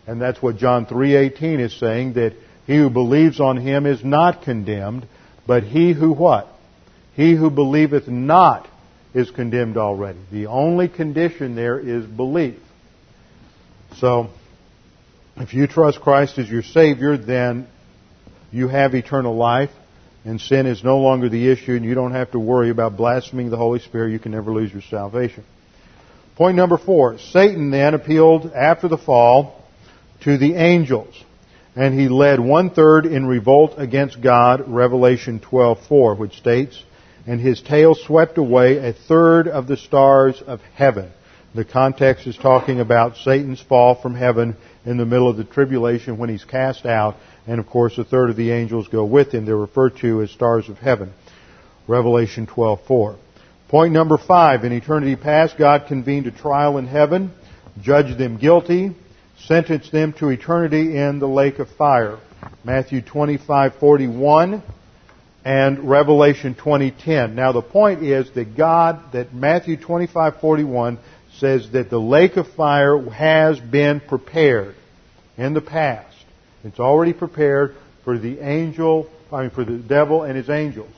and that's what John 3:18 is saying that he who believes on him is not condemned, but he who what? He who believeth not is condemned already. The only condition there is belief. So, if you trust Christ as your Savior, then you have eternal life and sin is no longer the issue, and you don't have to worry about blaspheming the Holy Spirit. You can never lose your salvation. Point number four. Satan then appealed after the fall to the angels, and he led one third in revolt against God, Revelation 12:4, which states, "And his tail swept away a third of the stars of heaven." The context is talking about Satan's fall from heaven in the middle of the tribulation when he's cast out and of course a third of the angels go with him. They're referred to as stars of heaven. Revelation 12:4. Point number 5, in eternity past God convened a trial in heaven, judged them guilty, sentenced them to eternity in the lake of fire. Matthew 25:41 and Revelation 20:10. Now the point is that God that Matthew 25:41 says that the lake of fire has been prepared in the past. It's already prepared for the angel, I mean, for the devil and his angels.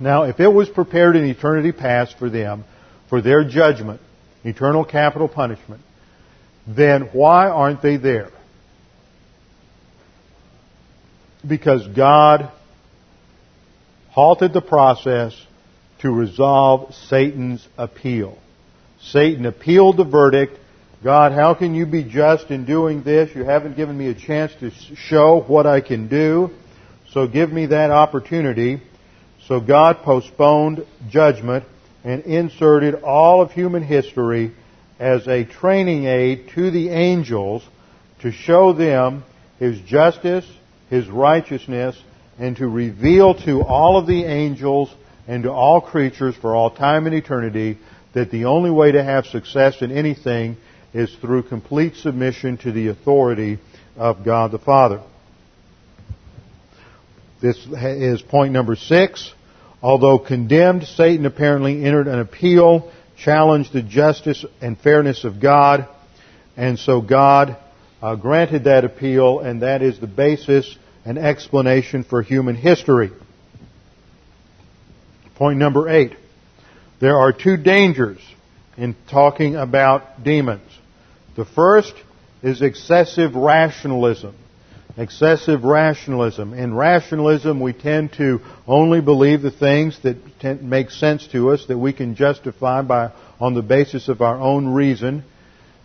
Now, if it was prepared in eternity past for them, for their judgment, eternal capital punishment, then why aren't they there? Because God halted the process to resolve Satan's appeal. Satan appealed the verdict God, how can you be just in doing this? You haven't given me a chance to show what I can do. So give me that opportunity. So God postponed judgment and inserted all of human history as a training aid to the angels to show them His justice, His righteousness, and to reveal to all of the angels and to all creatures for all time and eternity that the only way to have success in anything is through complete submission to the authority of God the Father. This is point number six. Although condemned, Satan apparently entered an appeal, challenged the justice and fairness of God, and so God uh, granted that appeal, and that is the basis and explanation for human history. Point number eight. There are two dangers in talking about demons. The first is excessive rationalism. Excessive rationalism. In rationalism, we tend to only believe the things that make sense to us, that we can justify by, on the basis of our own reason.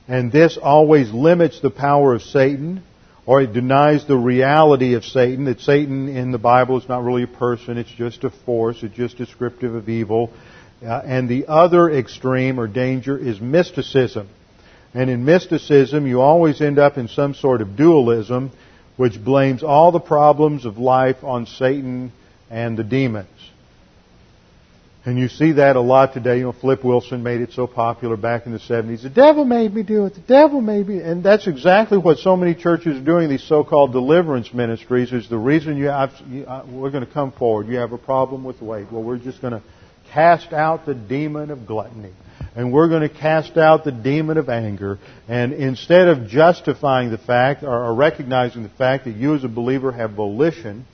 And this always limits the power of Satan, or it denies the reality of Satan, that Satan in the Bible is not really a person, it's just a force, it's just descriptive of evil. Uh, and the other extreme or danger is mysticism. And in mysticism, you always end up in some sort of dualism, which blames all the problems of life on Satan and the demons. And you see that a lot today. You know, Flip Wilson made it so popular back in the 70s. The devil made me do it. The devil made me. And that's exactly what so many churches are doing, these so-called deliverance ministries, is the reason you have, you, uh, we're going to come forward. You have a problem with weight. Well, we're just going to cast out the demon of gluttony and we're going to cast out the demon of anger. And instead of justifying the fact or recognizing the fact that you as a believer have volition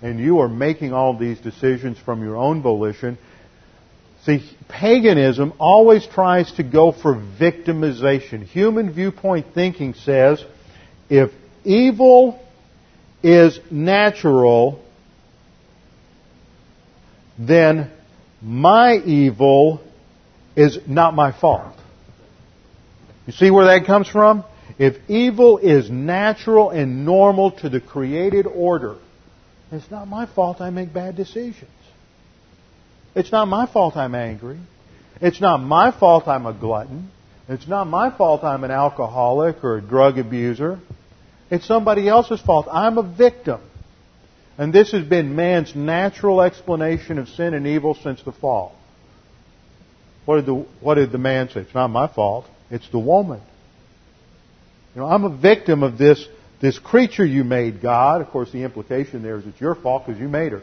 and you are making all these decisions from your own volition, see, paganism always tries to go for victimization. Human viewpoint thinking says if evil is natural, then my evil is not my fault. You see where that comes from? If evil is natural and normal to the created order, it's not my fault I make bad decisions. It's not my fault I'm angry. It's not my fault I'm a glutton. It's not my fault I'm an alcoholic or a drug abuser. It's somebody else's fault. I'm a victim. And this has been man's natural explanation of sin and evil since the fall. What did the, what did the man say? It's not my fault. It's the woman. You know, I'm a victim of this, this creature you made, God. Of course, the implication there is it's your fault because you made her.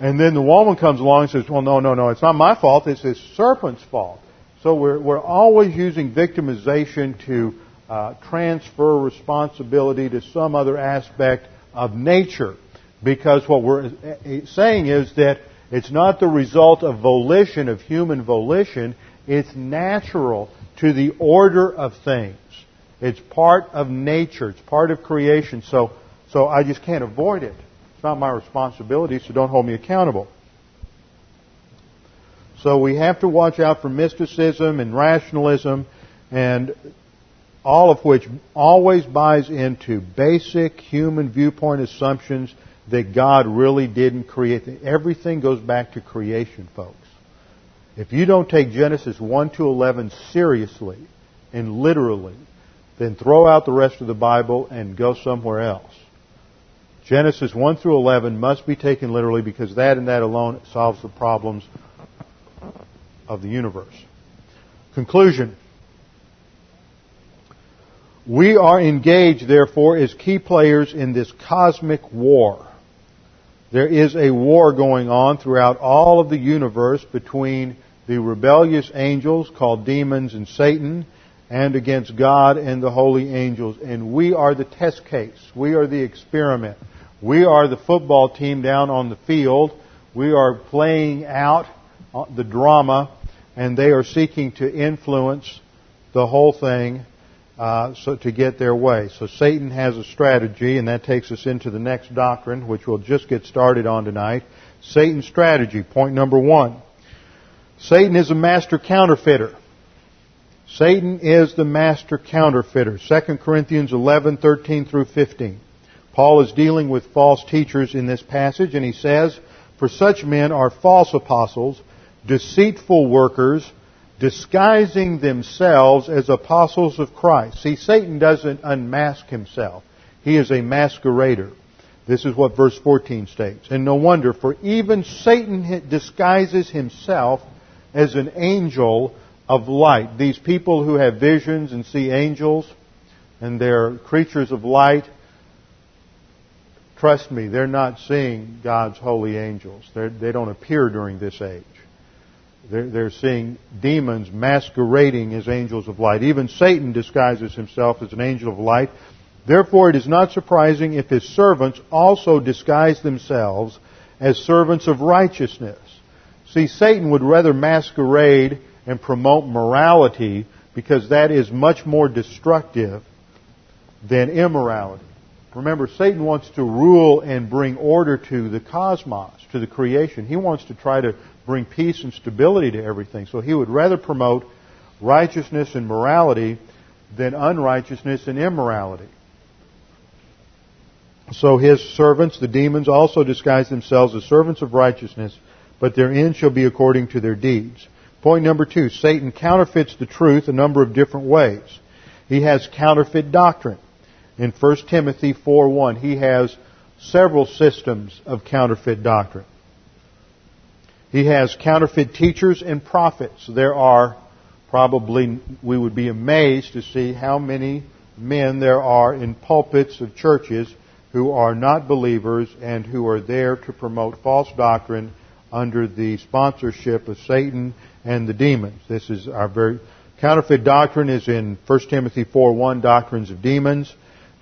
And then the woman comes along and says, well, no, no, no, it's not my fault. It's this serpent's fault. So we're, we're always using victimization to uh, transfer responsibility to some other aspect of nature. Because what we're uh, saying is that it's not the result of volition, of human volition. It's natural to the order of things. It's part of nature. It's part of creation. So, so I just can't avoid it. It's not my responsibility, so don't hold me accountable. So we have to watch out for mysticism and rationalism and all of which always buys into basic human viewpoint assumptions that God really didn't create. Everything goes back to creation, folks. If you don't take Genesis 1 to 11 seriously and literally, then throw out the rest of the Bible and go somewhere else. Genesis 1 through 11 must be taken literally because that and that alone solves the problems of the universe. Conclusion. We are engaged, therefore, as key players in this cosmic war. There is a war going on throughout all of the universe between the rebellious angels called demons and Satan and against God and the holy angels. And we are the test case. We are the experiment. We are the football team down on the field. We are playing out the drama and they are seeking to influence the whole thing uh, so to get their way. So Satan has a strategy, and that takes us into the next doctrine, which we'll just get started on tonight. Satan's strategy, point number one. Satan is a master counterfeiter. Satan is the master counterfeiter. 2 Corinthians 11, 13 through 15. Paul is dealing with false teachers in this passage, and he says, For such men are false apostles, deceitful workers, disguising themselves as apostles of Christ. See, Satan doesn't unmask himself. He is a masquerader. This is what verse 14 states. And no wonder, for even Satan disguises himself as an angel of light. These people who have visions and see angels and they're creatures of light, trust me, they're not seeing God's holy angels. They're, they do not appear during this age. They're, they're seeing demons masquerading as angels of light. Even Satan disguises himself as an angel of light. Therefore, it is not surprising if his servants also disguise themselves as servants of righteousness. See, Satan would rather masquerade and promote morality because that is much more destructive than immorality. Remember, Satan wants to rule and bring order to the cosmos, to the creation. He wants to try to bring peace and stability to everything. So he would rather promote righteousness and morality than unrighteousness and immorality. So his servants, the demons, also disguise themselves as servants of righteousness, but their end shall be according to their deeds. Point number two, Satan counterfeits the truth a number of different ways. He has counterfeit doctrine. In 1 Timothy 4.1, he has several systems of counterfeit doctrine. He has counterfeit teachers and prophets. There are probably, we would be amazed to see how many men there are in pulpits of churches who are not believers and who are there to promote false doctrine under the sponsorship of Satan and the demons. This is our very counterfeit doctrine is in 1 Timothy 4:1 doctrines of demons,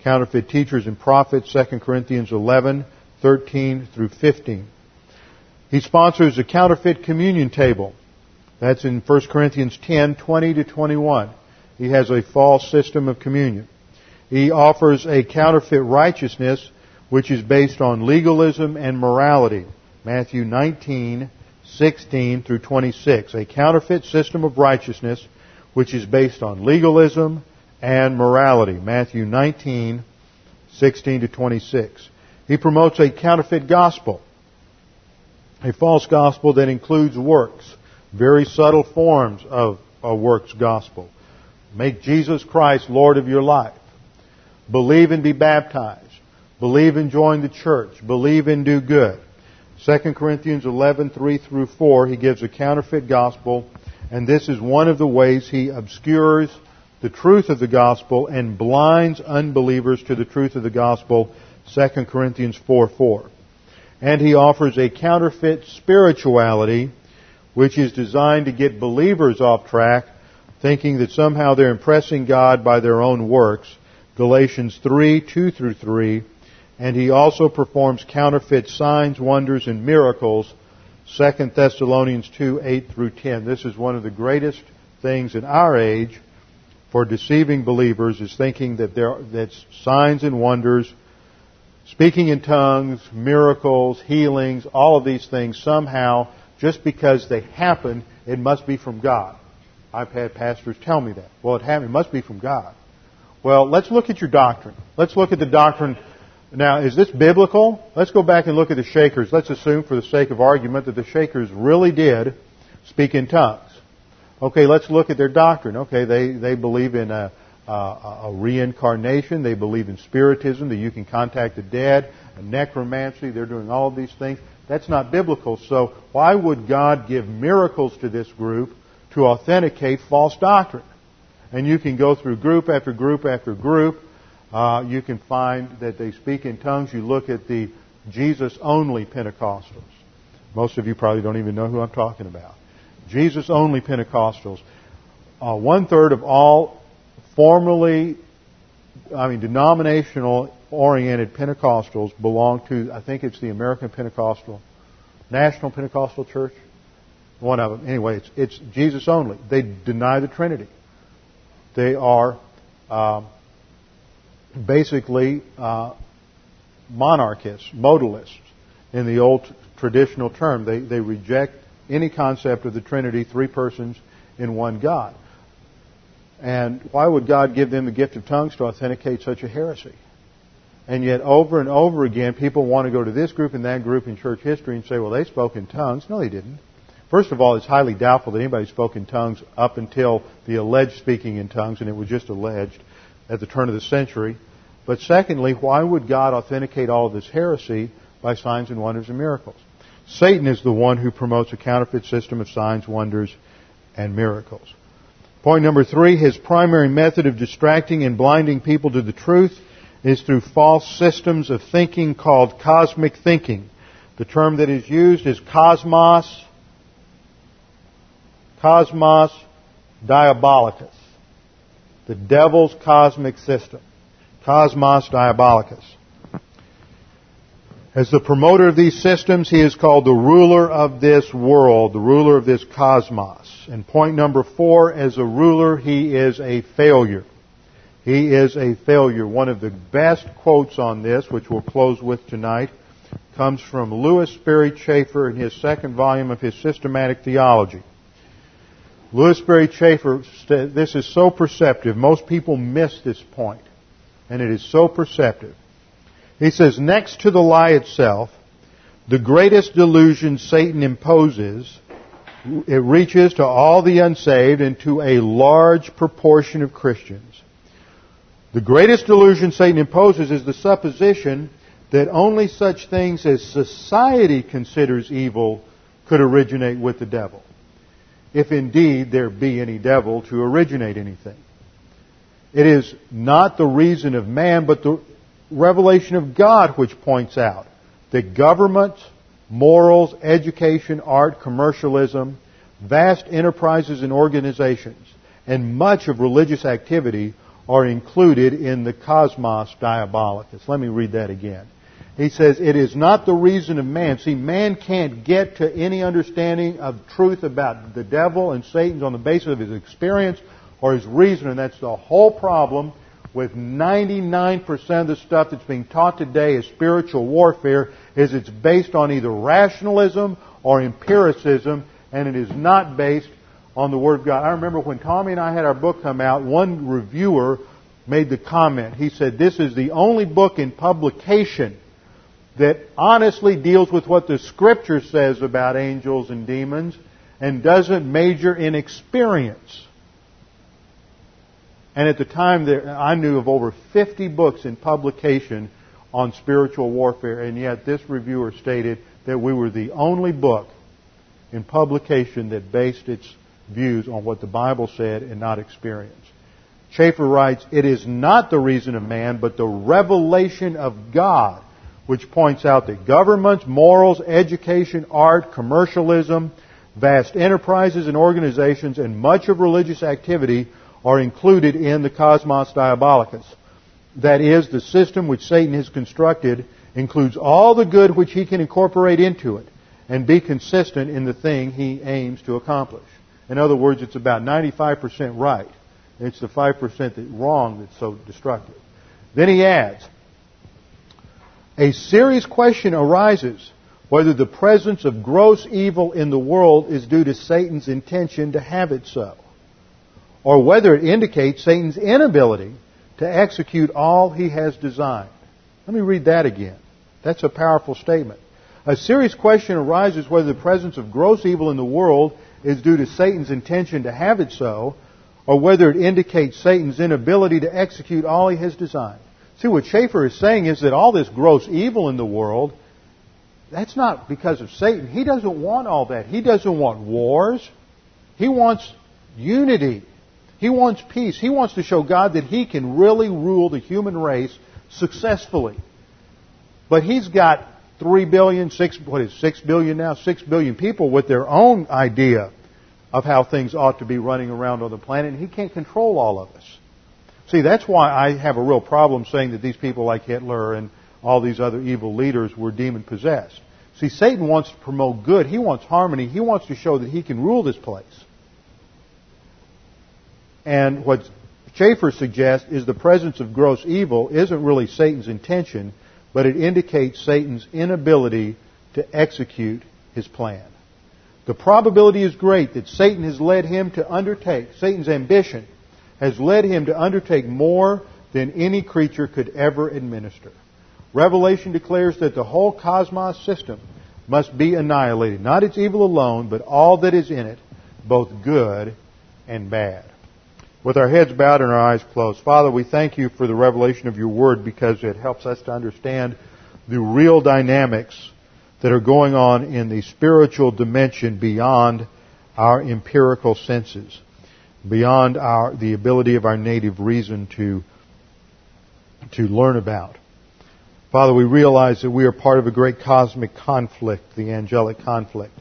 counterfeit teachers and prophets 2 Corinthians 11:13 through 15. He sponsors a counterfeit communion table. That's in 1 Corinthians 10:20 to 21. He has a false system of communion. He offers a counterfeit righteousness which is based on legalism and morality. Matthew 19, 16 through 26. A counterfeit system of righteousness which is based on legalism and morality. Matthew 19, 16 to 26. He promotes a counterfeit gospel. A false gospel that includes works. Very subtle forms of a works gospel. Make Jesus Christ Lord of your life. Believe and be baptized. Believe and join the church. Believe and do good. 2 Corinthians 11, 3 through 4, he gives a counterfeit gospel, and this is one of the ways he obscures the truth of the gospel and blinds unbelievers to the truth of the gospel, 2 Corinthians 4, 4. And he offers a counterfeit spirituality, which is designed to get believers off track, thinking that somehow they're impressing God by their own works, Galatians 3, 2 through 3, and he also performs counterfeit signs, wonders, and miracles, 2 Thessalonians 2, 8 through 10. This is one of the greatest things in our age for deceiving believers is thinking that there that signs and wonders, speaking in tongues, miracles, healings, all of these things somehow, just because they happen, it must be from God. I've had pastors tell me that. Well, it happened. It must be from God. Well, let's look at your doctrine. Let's look at the doctrine. Now, is this biblical? Let's go back and look at the Shakers. Let's assume, for the sake of argument, that the Shakers really did speak in tongues. Okay, let's look at their doctrine. Okay, they, they believe in a, a, a reincarnation. They believe in spiritism, that you can contact the dead, necromancy. They're doing all of these things. That's not biblical. So why would God give miracles to this group to authenticate false doctrine? And you can go through group after group after group. Uh, you can find that they speak in tongues. You look at the Jesus only Pentecostals. Most of you probably don't even know who I'm talking about. Jesus only Pentecostals. Uh, one third of all formerly, I mean, denominational oriented Pentecostals belong to, I think it's the American Pentecostal, National Pentecostal Church. One of them. Anyway, it's, it's Jesus only. They deny the Trinity. They are uh, basically uh, monarchists, modalists, in the old traditional term. They, they reject any concept of the Trinity, three persons in one God. And why would God give them the gift of tongues to authenticate such a heresy? And yet, over and over again, people want to go to this group and that group in church history and say, well, they spoke in tongues. No, they didn't. First of all, it's highly doubtful that anybody spoke in tongues up until the alleged speaking in tongues, and it was just alleged at the turn of the century. But secondly, why would God authenticate all of this heresy by signs and wonders and miracles? Satan is the one who promotes a counterfeit system of signs, wonders, and miracles. Point number three, his primary method of distracting and blinding people to the truth is through false systems of thinking called cosmic thinking. The term that is used is cosmos, cosmos diabolicus. The devil's cosmic system. Cosmos diabolicus. As the promoter of these systems, he is called the ruler of this world, the ruler of this cosmos. And point number four, as a ruler, he is a failure. He is a failure. One of the best quotes on this, which we'll close with tonight, comes from Lewis Sperry Chafer in his second volume of his Systematic Theology. Lewis Sperry Chafer, this is so perceptive. Most people miss this point, and it is so perceptive. He says, next to the lie itself, the greatest delusion Satan imposes it reaches to all the unsaved and to a large proportion of Christians. The greatest delusion Satan imposes is the supposition that only such things as society considers evil could originate with the devil. If indeed there be any devil to originate anything. It is not the reason of man, but the revelation of God which points out that government, morals, education, art, commercialism, vast enterprises and organizations, and much of religious activity are included in the cosmos diabolicus. Let me read that again. He says, it is not the reason of man. See, man can't get to any understanding of truth about the devil and Satan on the basis of his experience or his reason, and that's the whole problem with 99% of the stuff that's being taught today as spiritual warfare is it's based on either rationalism or empiricism, and it is not based on the Word of God. I remember when Tommy and I had our book come out, one reviewer made the comment. He said, This is the only book in publication that honestly deals with what the Scripture says about angels and demons and doesn't major in experience. And at the time, there, I knew of over 50 books in publication on spiritual warfare, and yet this reviewer stated that we were the only book in publication that based its views on what the Bible said and not experience. Chafer writes, It is not the reason of man, but the revelation of God, which points out that governments, morals, education, art, commercialism, vast enterprises and organizations, and much of religious activity are included in the cosmos diabolicus. That is, the system which Satan has constructed includes all the good which he can incorporate into it and be consistent in the thing he aims to accomplish. In other words, it's about 95% right. It's the 5% that's wrong that's so destructive. Then he adds, a serious question arises whether the presence of gross evil in the world is due to Satan's intention to have it so, or whether it indicates Satan's inability to execute all he has designed. Let me read that again. That's a powerful statement. A serious question arises whether the presence of gross evil in the world is due to Satan's intention to have it so, or whether it indicates Satan's inability to execute all he has designed. See, what Chafer is saying is that all this gross evil in the world, that's not because of Satan. He doesn't want all that. He doesn't want wars. He wants unity. He wants peace. He wants to show God that he can really rule the human race successfully. But he's got three billion, six, what is six billion now? Six billion people with their own idea of how things ought to be running around on the planet, and he can't control all of us. See, that's why I have a real problem saying that these people like Hitler and all these other evil leaders were demon possessed. See, Satan wants to promote good. He wants harmony. He wants to show that he can rule this place. And what Chafer suggests is the presence of gross evil isn't really Satan's intention but it indicates Satan's inability to execute his plan. The probability is great that Satan has led him to undertake, Satan's ambition has led him to undertake more than any creature could ever administer. Revelation declares that the whole cosmos system must be annihilated, not its evil alone, but all that is in it, both good and bad with our heads bowed and our eyes closed. Father, we thank you for the revelation of your word because it helps us to understand the real dynamics that are going on in the spiritual dimension beyond our empirical senses. beyond our, the ability of our native reason to, to learn about. Father, we realize that we are part of a great cosmic conflict, the angelic conflict,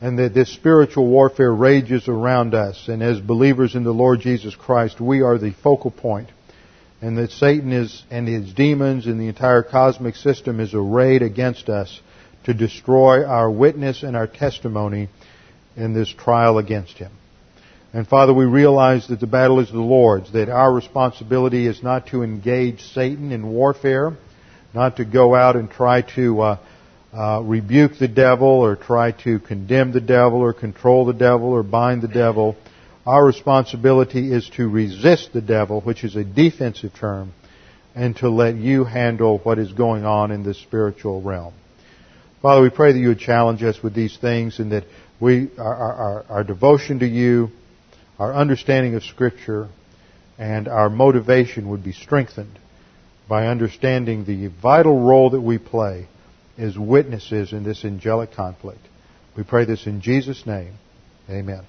and that this spiritual warfare rages around us. And as believers in the Lord Jesus Christ, we are the focal point. and that Satan is and his demons and the entire cosmic system is arrayed against us to destroy our witness and our testimony in this trial against him. And Father, we realize that the battle is the Lord's, that our responsibility is not to engage Satan in warfare not to go out and try to uh, uh, rebuke the devil or try to condemn the devil or control the devil or bind the devil. Our responsibility is to resist the devil, which is a defensive term, and to let you handle what is going on in the spiritual realm. Father, we pray that you would challenge us with these things and that we, our, our, our devotion to you, our understanding of Scripture, and our motivation would be strengthened by understanding the vital role that we play as witnesses in this angelic conflict. We pray this in Jesus' name. Amen.